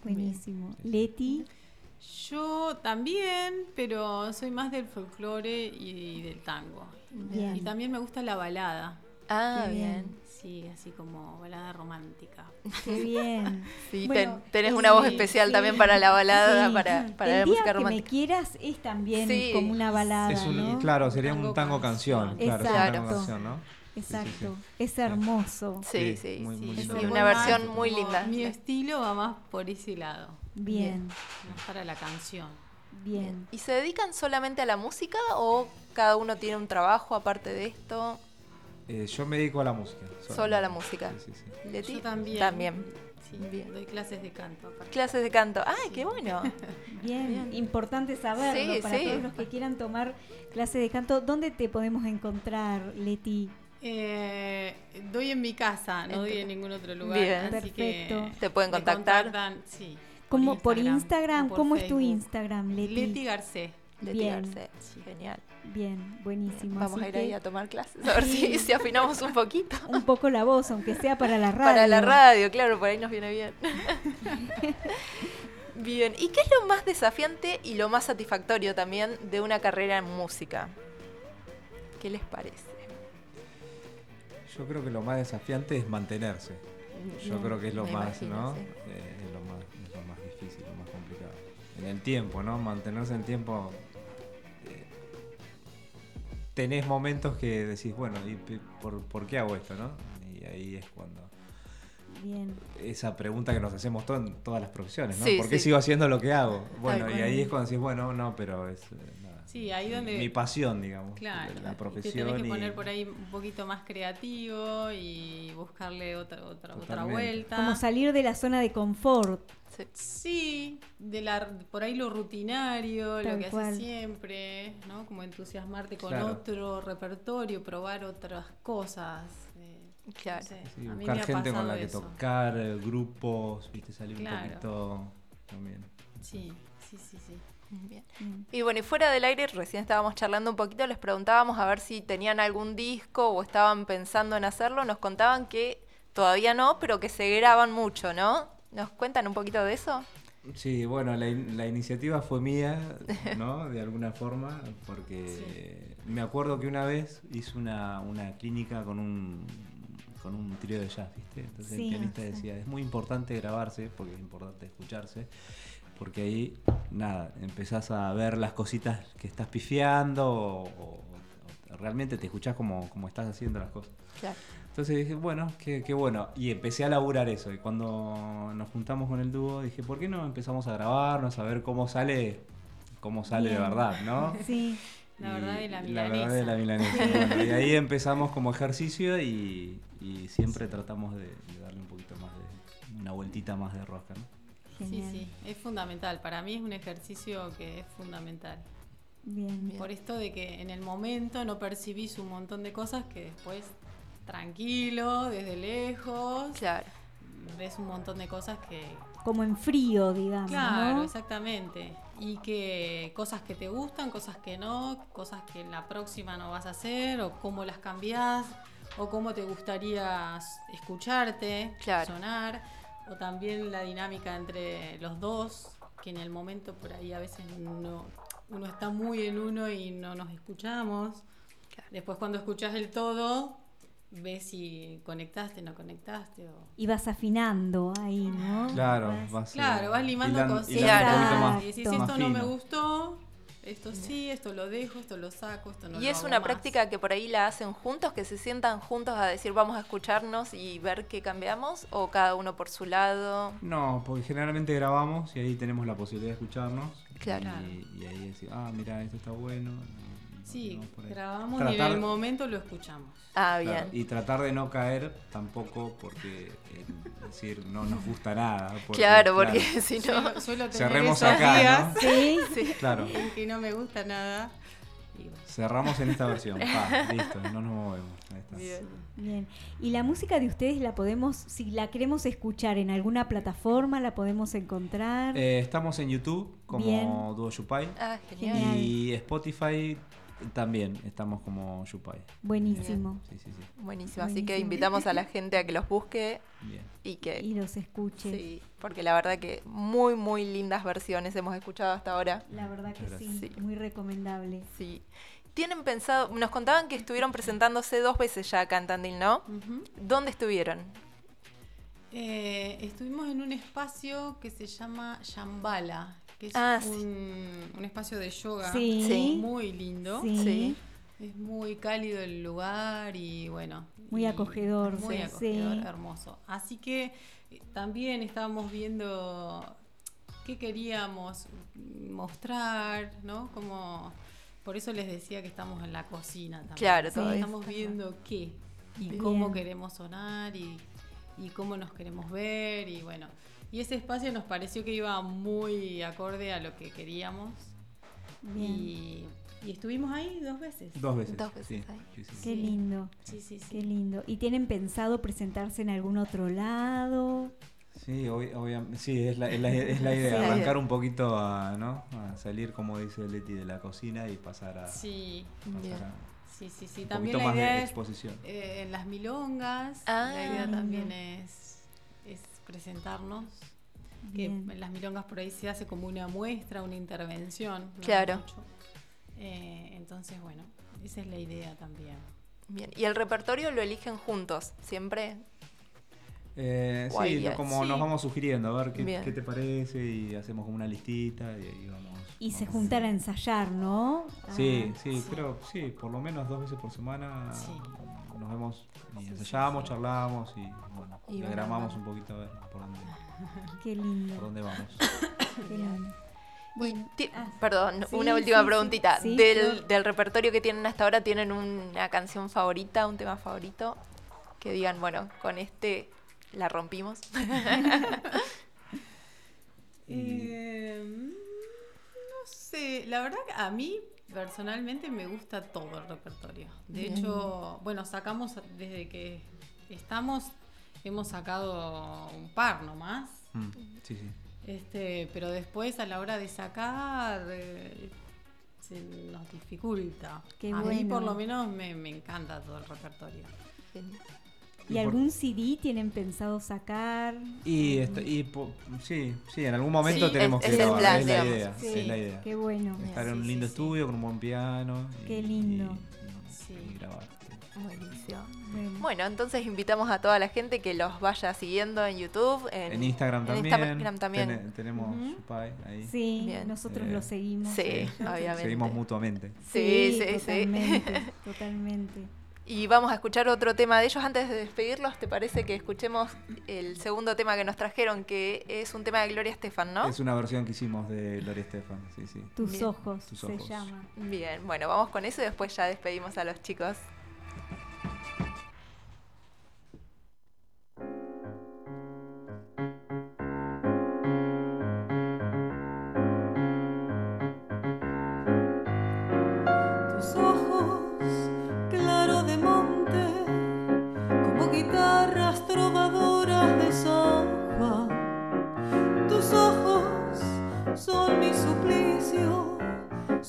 Buenísimo. Leti. Yo también, pero soy más del folclore y del tango. Y también me gusta la balada. Ah, bien. Sí, así como balada romántica. Qué bien. sí, tenés una voz especial también para la balada, para, para la música romántica. Que me quieras es también como una balada. Claro, sería un tango canción. Claro, Exacto. canción, ¿no? Exacto, es hermoso. Sí, sí, sí. y una versión muy linda. Mi estilo va más por ese lado. Bien. para la canción. Bien. ¿Y se dedican solamente a la música o cada uno tiene un trabajo aparte de esto? Eh, yo me dedico a la música. Solo, a la música. Sí, sí, Yo también. También. Sí, Bien. Doy clases de canto. Clases de canto. ¡Ay, qué bueno! Bien, importante saberlo para todos los que quieran tomar clases de canto. ¿Dónde te podemos encontrar, Leti? Eh, doy en mi casa, no doy en ningún otro lugar. Bien, perfecto. te pueden contactar. sí, ¿Cómo, por Instagram, ¿cómo es tu Instagram, Leti? Leti Garcé. Leti Bien. Garcé. Genial. Bien, buenísimo. Vamos a ir ahí a tomar clases, a ver si, si, afinamos un poquito. Un poco la voz, aunque sea para la radio. Para la radio, claro, por ahí nos viene bien. bien, ¿y qué es lo más desafiante y lo más satisfactorio también de una carrera en música? ¿Qué les parece? Yo creo que lo más desafiante es mantenerse. Yo creo que es lo más, ¿no? Eh, En el tiempo, ¿no? Mantenerse en el tiempo. Eh, tenés momentos que decís, bueno, ¿y por, por, qué hago esto, no? Y ahí es cuando. Bien. Esa pregunta que nos hacemos en todas las profesiones, ¿no? ¿Por qué sigo haciendo lo que hago? Bueno, y ahí es cuando decís, bueno, no, pero es. Sí, ahí donde... Mi pasión, digamos. Claro, la profesión. Te tenés que poner por ahí un poquito más creativo y buscarle otra, otra, otra vuelta. Como salir de la zona de confort. Sí, de la, por ahí lo rutinario, lo que haces siempre, ¿no? Como entusiasmarte con otro repertorio, probar otras cosas. Eh, claro. buscar gente con la que tocar, eh, grupos, viste, salir un poquito también. Sí, sí, sí, sí. Mm. Y bueno, y fuera del aire, recién estábamos charlando un poquito, les preguntábamos a ver si tenían algún disco o estaban pensando en hacerlo. Nos contaban que todavía no, pero que se graban mucho, ¿no? ¿Nos cuentan un poquito de eso? Sí, bueno, la, iniciativa fue mía, ¿no? De alguna forma, porque me acuerdo que una vez hice una, una clínica con un, con un trío de jazz, ¿viste? Entonces el pianista decía, es muy importante grabarse, porque es importante escucharse porque ahí, nada, empezás a ver las cositas que estás pifiando o, realmente te escuchás como, como, estás haciendo las cosas. Entonces dije, bueno, qué, bueno. Y empecé a laburar eso. Y cuando nos juntamos con el dúo, dije, ¿por qué no empezamos a grabarnos, a ver cómo sale, cómo sale de verdad, ¿no? Sí. La verdad de la milanesa. La verdad de la milanesa. y ahí empezamos como ejercicio y, siempre tratamos de, darle un poquito más de, una vueltita más de rosca, ¿no? Sí, sí, es fundamental. Para mí es un ejercicio que es fundamental. Bien, Por esto de que en el momento no percibís un montón de cosas que después, tranquilo, desde lejos, claro. ves un montón de cosas que... Como en frío, digamos. Claro, exactamente. Y que cosas que te gustan, cosas que no, cosas que en la próxima no vas a hacer, o cómo las cambiás, o cómo te gustaría escucharte, sonar o también la dinámica entre los dos, que en el momento por ahí a veces no, uno está muy en uno y no nos escuchamos. Después cuando escuchas el todo, ves si conectaste, no conectaste. O... Y vas afinando ahí, ¿no? Claro, vas, claro, vas limando cositas. Y si esto no me gustó, esto sí, esto lo dejo, esto lo saco, esto no y es una práctica que por ahí la hacen juntos, que se sientan juntos a decir vamos a escucharnos y ver qué cambiamos, o cada uno por su lado. No, porque generalmente grabamos y ahí tenemos la posibilidad de escucharnos. Claro. Y, ahí decir, ah, mira, esto está bueno. Sí, grabamos y en el momento lo escuchamos. Ah, bien. y tratar de no caer tampoco porque, eh, decir, no nos gusta nada. claro, porque si no... cerremos acá, ¿no? Sí, sí. Claro. que no me gusta nada. Cerramos en esta versión. Pa, listo, no nos movemos. Bien. Bien. Y la música de ustedes la podemos, si la queremos escuchar en alguna plataforma, la podemos encontrar. Eh, estamos en YouTube como Duo Yupai. Ah, genial. Y Spotify también estamos como Yupai. Buenísimo. Sí, sí, sí. Buenísimo. Así que invitamos a la gente a que los busque y que y los escuche. Sí, porque la verdad que muy, muy lindas versiones hemos escuchado hasta ahora. La verdad que sí, muy recomendable. Sí. Tienen pensado, nos contaban que estuvieron presentándose dos veces ya acá en Tandil, ¿no? ¿Dónde estuvieron? Eh, estuvimos en un espacio que se llama Shambhala, que es ah, un, espacio de yoga sí. muy lindo. Sí. Es muy cálido el lugar y bueno. Muy acogedor. Muy acogedor, hermoso. Así que eh, también estábamos viendo qué queríamos mostrar, ¿no? Como, por eso les decía que estamos en la cocina también. Claro, todavía. Estamos viendo qué y cómo queremos sonar y y cómo nos queremos ver y bueno. Y ese espacio nos pareció que iba muy acorde a lo que queríamos. Y, estuvimos ahí dos veces. Dos veces. Dos veces ahí. Qué lindo. Sí, sí, sí. Qué lindo. ¿Y tienen pensado presentarse en algún otro lado? Sí, obviamente, sí, es la, es la, es la idea, arrancar un poquito a, ¿no? a salir, como dice Leti, de la cocina y pasar a... Sí, pasar a, Sí, sí, sí. también la idea es, eh, en las milongas, la ah, idea también es, es presentarnos. Que en las milongas por ahí se hace como una muestra, una intervención. claro. Eh, entonces, bueno, esa es la idea también. Bien, ¿y el repertorio lo eligen juntos siempre? Eh, sí, como nos vamos sugiriendo, a ver qué, qué, te parece y hacemos como una listita y ahí vamos y se juntan a ensayar, ¿no? Sí, ah, sí, creo, sí, por lo menos dos veces por semana nos vemos y ensayamos, charlamos y bueno, y diagramamos un poquito a ver por dónde, Qué lindo. por dónde vamos. Qué lindo. Bueno, ah, perdón, una última preguntita. del, del repertorio que tienen hasta ahora, ¿tienen una canción favorita, un tema favorito? Que digan, bueno, con este la rompimos. eh, sé, la verdad que a mí personalmente me gusta todo el repertorio. De hecho, bueno, sacamos desde que estamos, hemos sacado un par nomás. Mm, sí, sí. Este, pero después a la hora de sacar eh, se nos dificulta. a mí por lo menos me, encanta todo el repertorio. ¿Y algún CD tienen pensado sacar? Y, y sí, sí, en algún momento tenemos que grabar, es, la idea, es la idea. Qué bueno. Estar en un lindo estudio con un buen piano. Qué lindo. Y, grabar. Buenísimo. Bueno. entonces invitamos a toda la gente que los vaya siguiendo en YouTube, en, Instagram también. Instagram también. tenemos uh ahí. Sí, nosotros lo seguimos. Sí, obviamente. Seguimos mutuamente. Sí, sí, sí. Totalmente. totalmente. Y vamos a escuchar otro tema de ellos. Antes de despedirlos, ¿te parece que escuchemos el segundo tema que nos trajeron, que es un tema de Gloria Estefan, ¿no? Es una versión que hicimos de Gloria Estefan, sí, sí. Tus ojos se llama. Bien, bueno, vamos con eso y después ya despedimos a los chicos.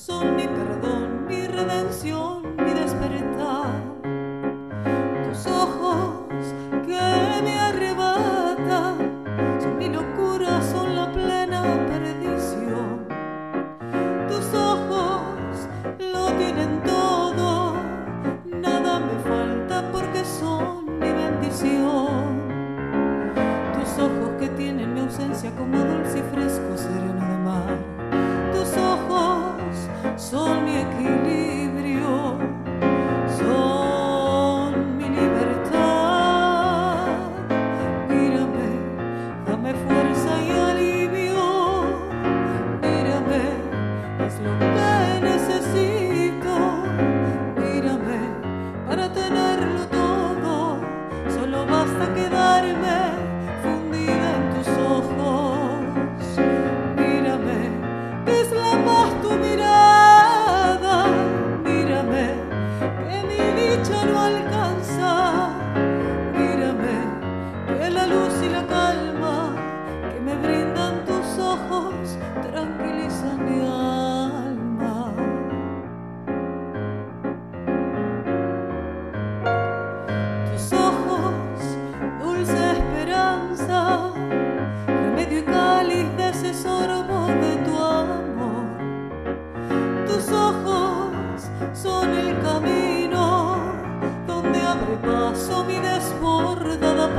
son mi perdón, mi redención, mi despertar. Tus ojos que me arrebatan son mi locura, son la plena perdición. Tus ojos lo tienen todo, nada me falta porque son mi bendición. Tus ojos que tienen mi ausencia como dulce y fresco sereno de mar sol mi equilibrio.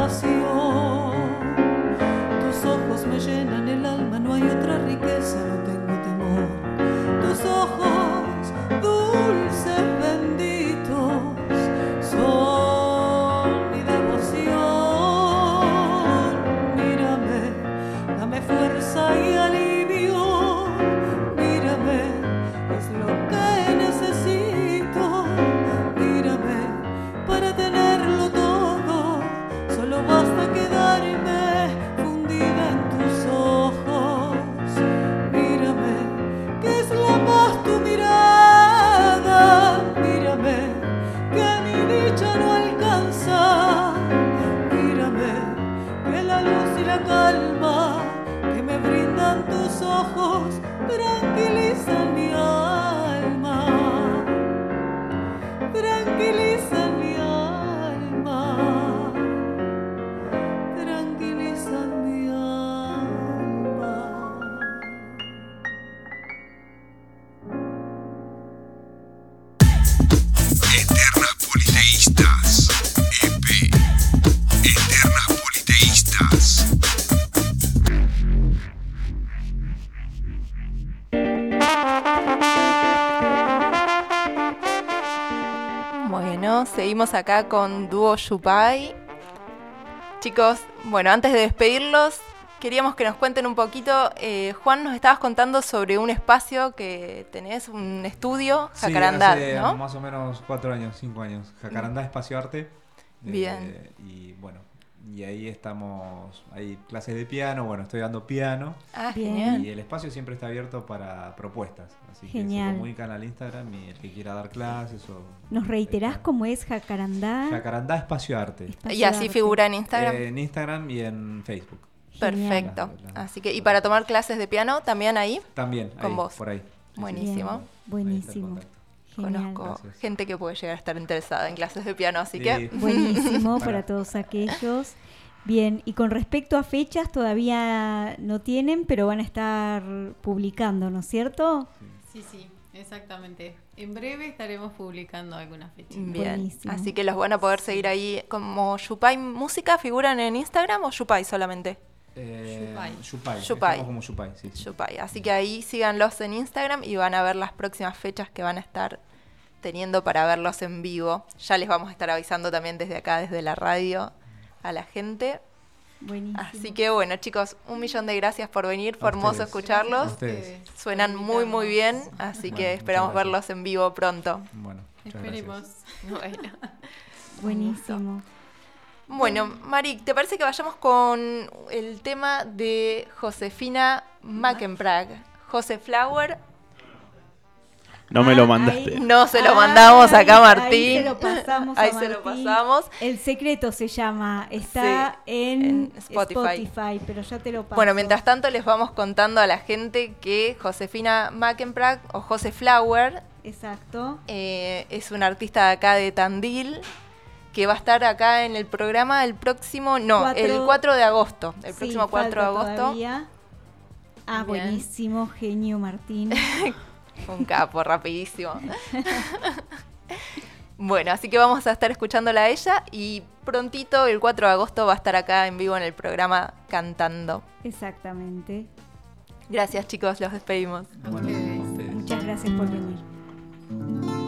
Seguimos acá con Duo Shupai. Chicos, bueno, antes de despedirlos, queríamos que nos cuenten un poquito. Eh, Juan, nos estabas contando sobre un espacio que tenés, un estudio, Jacarandá, sí, hace Más o menos cuatro años, cinco años. Jacarandá Espacio Arte. Bien. Eh, y bueno, y ahí estamos, hay clases de piano, bueno, estoy dando piano. Ah, genial. Y el espacio siempre está abierto para propuestas. Así que se comunican al Instagram y el que quiera dar clases o... ¿Nos reiterás cómo es Jacarandá? Jacarandá Espacio Arte. y así figura en Instagram. Eh, en Instagram y en Facebook. Perfecto. Así que, ¿y para tomar clases de piano también ahí? También, con vos. Por ahí. Buenísimo. buenísimo. Conozco gente que puede llegar a estar interesada en clases de piano, así que... Buenísimo para todos aquellos. Bien, y con respecto a fechas, todavía no tienen, pero van a estar publicando, ¿no es cierto? Sí, sí, exactamente. En breve estaremos publicando algunas fechas. Bien, así que los van a poder seguir ahí como Shupai Música, ¿figuran en Instagram o Shupai solamente? Eh, Shupai. Shupai. como Shupai, Así que ahí síganlos en Instagram y van a ver las próximas fechas que van a estar teniendo para verlos en vivo. Ya les vamos a estar avisando también desde acá, desde la radio, a la gente. Buenísimo. Así que bueno, chicos, un millón de gracias por venir. Fue hermoso escucharlos. Suenan muy, muy bien. Así que esperamos verlos en vivo pronto. Bueno, esperemos. Bueno. Buenísimo. Bueno, Mari, ¿te parece que vayamos con el tema de Josefina Mackenprag? Jose Flower no me lo mandaste. no se lo mandamos acá, Martín. Ahí se lo pasamos. ahí se lo pasamos. El secreto se llama. Está en, Spotify. pero ya te lo paso. Bueno, mientras tanto les vamos contando a la gente que Josefina Mackenprag o Jose Flower. Exacto. Eh, es una artista de acá de Tandil que va a estar acá en el programa el próximo, no, el 4 de agosto. El próximo 4 de agosto. Todavía. Ah, buenísimo, genio Martín. Un capo, rapidísimo. bueno, así que vamos a estar escuchándola a ella y prontito, el 4 de agosto, va a estar acá en vivo en el programa cantando. Exactamente. Gracias chicos, los despedimos. Muchas gracias por venir.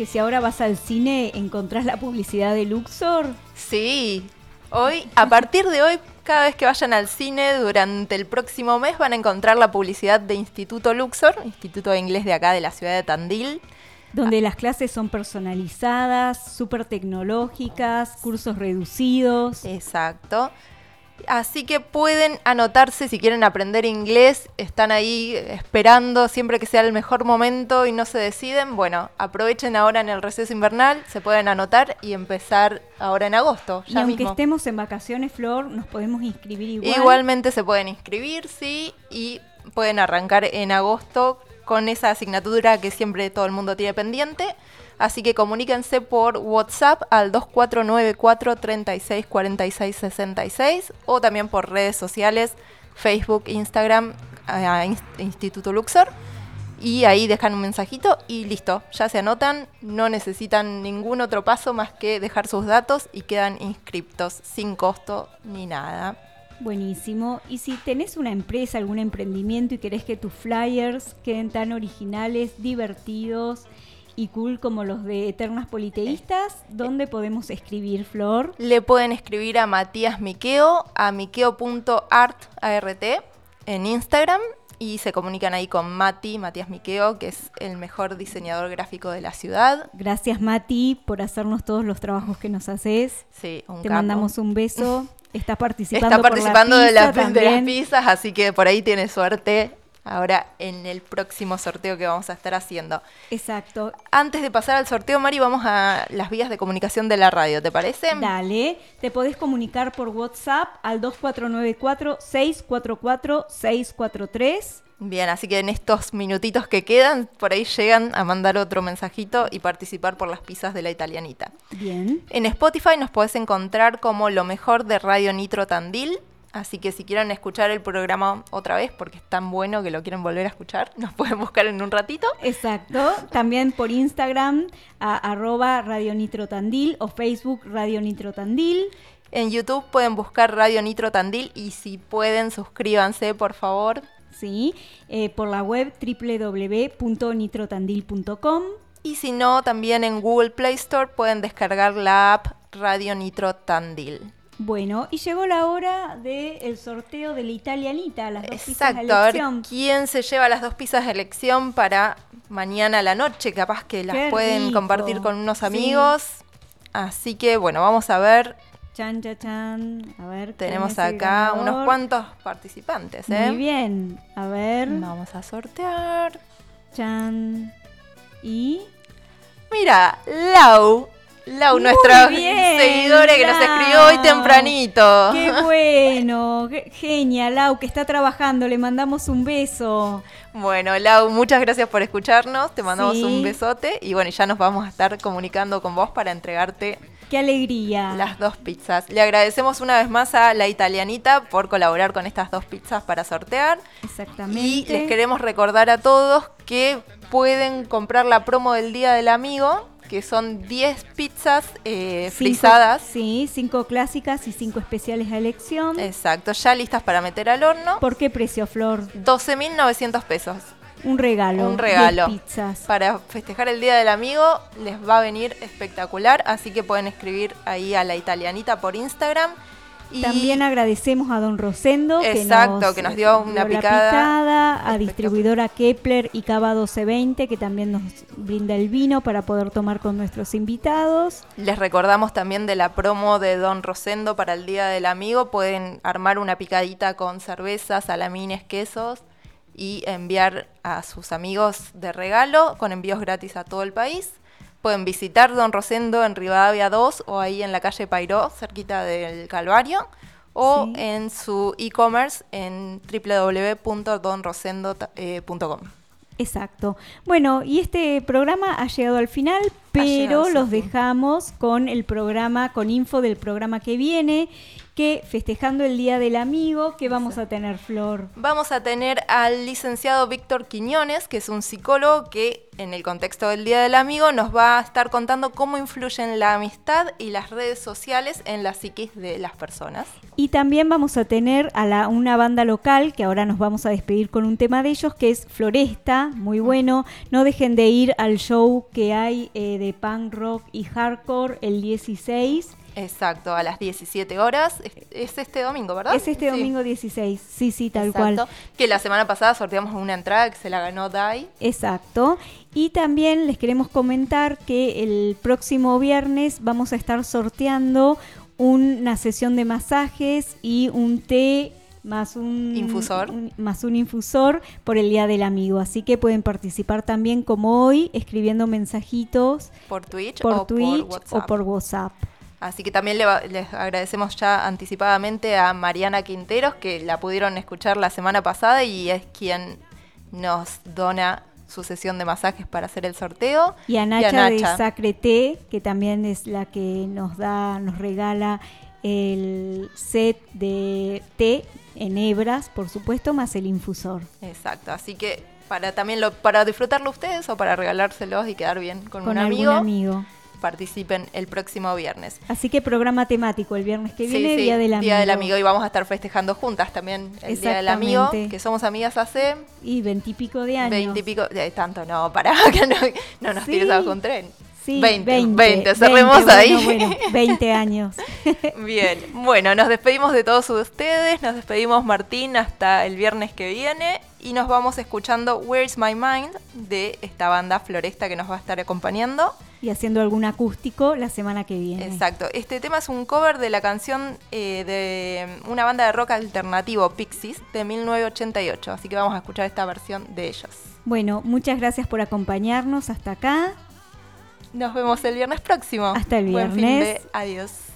Que si ahora vas al cine encontrás la publicidad de Luxor? Sí, hoy, a partir de hoy, cada vez que vayan al cine durante el próximo mes van a encontrar la publicidad de Instituto Luxor, Instituto de Inglés de acá de la ciudad de Tandil. Donde las clases son personalizadas, súper tecnológicas, cursos reducidos. Exacto. Así que pueden anotarse si quieren aprender inglés, están ahí esperando siempre que sea el mejor momento y no se deciden. Bueno, aprovechen ahora en el receso invernal, se pueden anotar y empezar ahora en agosto. Ya y aunque estemos en vacaciones, Flor, nos podemos inscribir igual. Igualmente se pueden inscribir, sí, y pueden arrancar en agosto con esa asignatura que siempre todo el mundo tiene pendiente. Así que comuníquense por WhatsApp al 2494 36 46 66 o también por redes sociales, Facebook, Instagram, Instituto Luxor. Y ahí dejan un mensajito y listo, ya se anotan, no necesitan ningún otro paso más que dejar sus datos y quedan inscriptos sin costo ni nada. Buenísimo. Y si tenés una empresa, algún emprendimiento y querés que tus flyers queden tan originales, divertidos y cool como los de Eternas Politeístas, ¿dónde podemos escribir, Flor? Le pueden escribir a Matías Miqueo, a miqueo.art en Instagram y se comunican ahí con Mati, Matías Miqueo, que es el mejor diseñador gráfico de la ciudad. Gracias Mati por hacernos todos los trabajos que nos haces. Sí, un Te mandamos un beso. Estás participando, Está participando de, la, de las pizzas, así que por ahí tiene suerte ahora en el próximo sorteo que vamos a estar haciendo. Exacto. Antes de pasar al sorteo, Mari, vamos a las vías de comunicación de la radio, ¿te parece? Dale, te podés comunicar por WhatsApp al 2494-644-643. Bien, así que en estos minutitos que quedan, por ahí llegan a mandar otro mensajito y participar por las pizzas de la italianita. Bien. En Spotify nos podés encontrar como lo mejor de Radio Nitro Tandil. Así que si quieren escuchar el programa otra vez, porque es tan bueno que lo quieren volver a escuchar, nos pueden buscar en un ratito. Exacto. También por Instagram, a, arroba Radio Nitro Tandil o Facebook Radio Nitro Tandil. En YouTube pueden buscar Radio Nitro Tandil y si pueden, suscríbanse, por favor. Sí, eh, por la web www.nitrotandil.com. Y si no, también en Google Play Store pueden descargar la app Radio Nitro Tandil. Bueno, y llegó la hora del sorteo de la italianita, las dos pizzas de elección. A ver, ¿quién se lleva las dos pizzas de elección para mañana a la noche? Capaz que las pueden compartir con unos amigos. Así que, bueno, vamos a ver. Chan, chan, chan. A ver. Tenemos acá unos cuantos participantes, ¿eh? Muy bien. A ver. Vamos a sortear. Chan. Y. Mira, Lau Lau, nuestra seguidora que nos escribió hoy tempranito. Qué bueno, genial, Lau, que está trabajando, le mandamos un beso. Bueno, Lau, muchas gracias por escucharnos, te mandamos un besote y bueno, ya nos vamos a estar comunicando con vos para entregarte Qué alegría. Las dos pizzas. Le agradecemos una vez más a la italianita por colaborar con estas dos pizzas para sortear. Exactamente. Y les queremos recordar a todos que pueden comprar la promo del Día del Amigo que son 10 pizzas eh, frisadas. Sí, 5 clásicas y 5 especiales a elección. Exacto, ya listas para meter al horno. ¿Por qué precio, Flor? 12.900 pesos. Un regalo. Un regalo. pizzas. Para festejar el Día del Amigo les va a venir espectacular, así que pueden escribir ahí a la italianita por Instagram también agradecemos a Don Rosendo que, nos, que nos dio una picada. a distribuidora Kepler y Cava 1220 que también nos brinda el vino para poder tomar con nuestros invitados. Les recordamos también de la promo de Don Rosendo para el Día del Amigo. Pueden armar una picadita con cervezas, salamines, quesos y enviar a sus amigos de regalo con envíos gratis a todo el país. Pueden visitar Don Rosendo en Rivadavia 2 o ahí en la calle Pairó, cerquita del Calvario, o en su e-commerce en www.donrosendo.com. Exacto. Bueno, y este programa ha llegado al final, pero los dejamos con el programa, con info del programa que viene que festejando el Día del Amigo, ¿qué vamos a tener, Flor? Vamos a tener al licenciado Víctor Quiñones, que es un psicólogo que en el contexto del Día del Amigo nos va a estar contando cómo influyen la amistad y las redes sociales en la psiquis de las personas. Y también vamos a tener a la, una banda local, que ahora nos vamos a despedir con un tema de ellos, que es Floresta, muy bueno. No dejen de ir al show que hay eh, de punk rock y hardcore el 16 Exacto, a las 17 horas. Es, este domingo, ¿verdad? Es este domingo 16, sí, sí, tal cual. Que la semana pasada sorteamos una entrada que se la ganó Dai. Exacto. Y también les queremos comentar que el próximo viernes vamos a estar sorteando una sesión de masajes y un té más un infusor más un infusor por el día del amigo así que pueden participar también como hoy escribiendo mensajitos por Twitch por Twitch o por WhatsApp. Así que también les agradecemos ya anticipadamente a Mariana Quinteros, que la pudieron escuchar la semana pasada y es quien nos dona su sesión de masajes para hacer el sorteo. Y a Nacha, de Sacre Té, que también es la que nos da, nos regala el set de té en hebras, por supuesto, más el infusor. Exacto, así que para también lo, para disfrutarlo ustedes o para regalárselos y quedar bien con, con un amigo. amigo participen el próximo viernes. Así que programa temático el viernes que viene, Día del Amigo. Día del Amigo y vamos a estar festejando juntas también el Día del Amigo, que somos amigas hace... Y veintipico de años. Veintipico, de tanto no, para que no, nos tires abajo un tren. Sí, 20, 20, cerremos ahí. Bueno, 20 años. Bien, bueno, nos despedimos de todos ustedes, nos despedimos Martín hasta el viernes que viene y nos vamos escuchando Where's My Mind de esta banda Floresta que nos va a estar acompañando. Y haciendo algún acústico la semana que viene. Exacto. Este tema es un cover de la canción eh, de una banda de rock alternativo, Pixies, de 1988. Así que vamos a escuchar esta versión de ellos. Bueno, muchas gracias por acompañarnos hasta acá. Nos vemos el viernes próximo. Hasta el viernes. Adiós.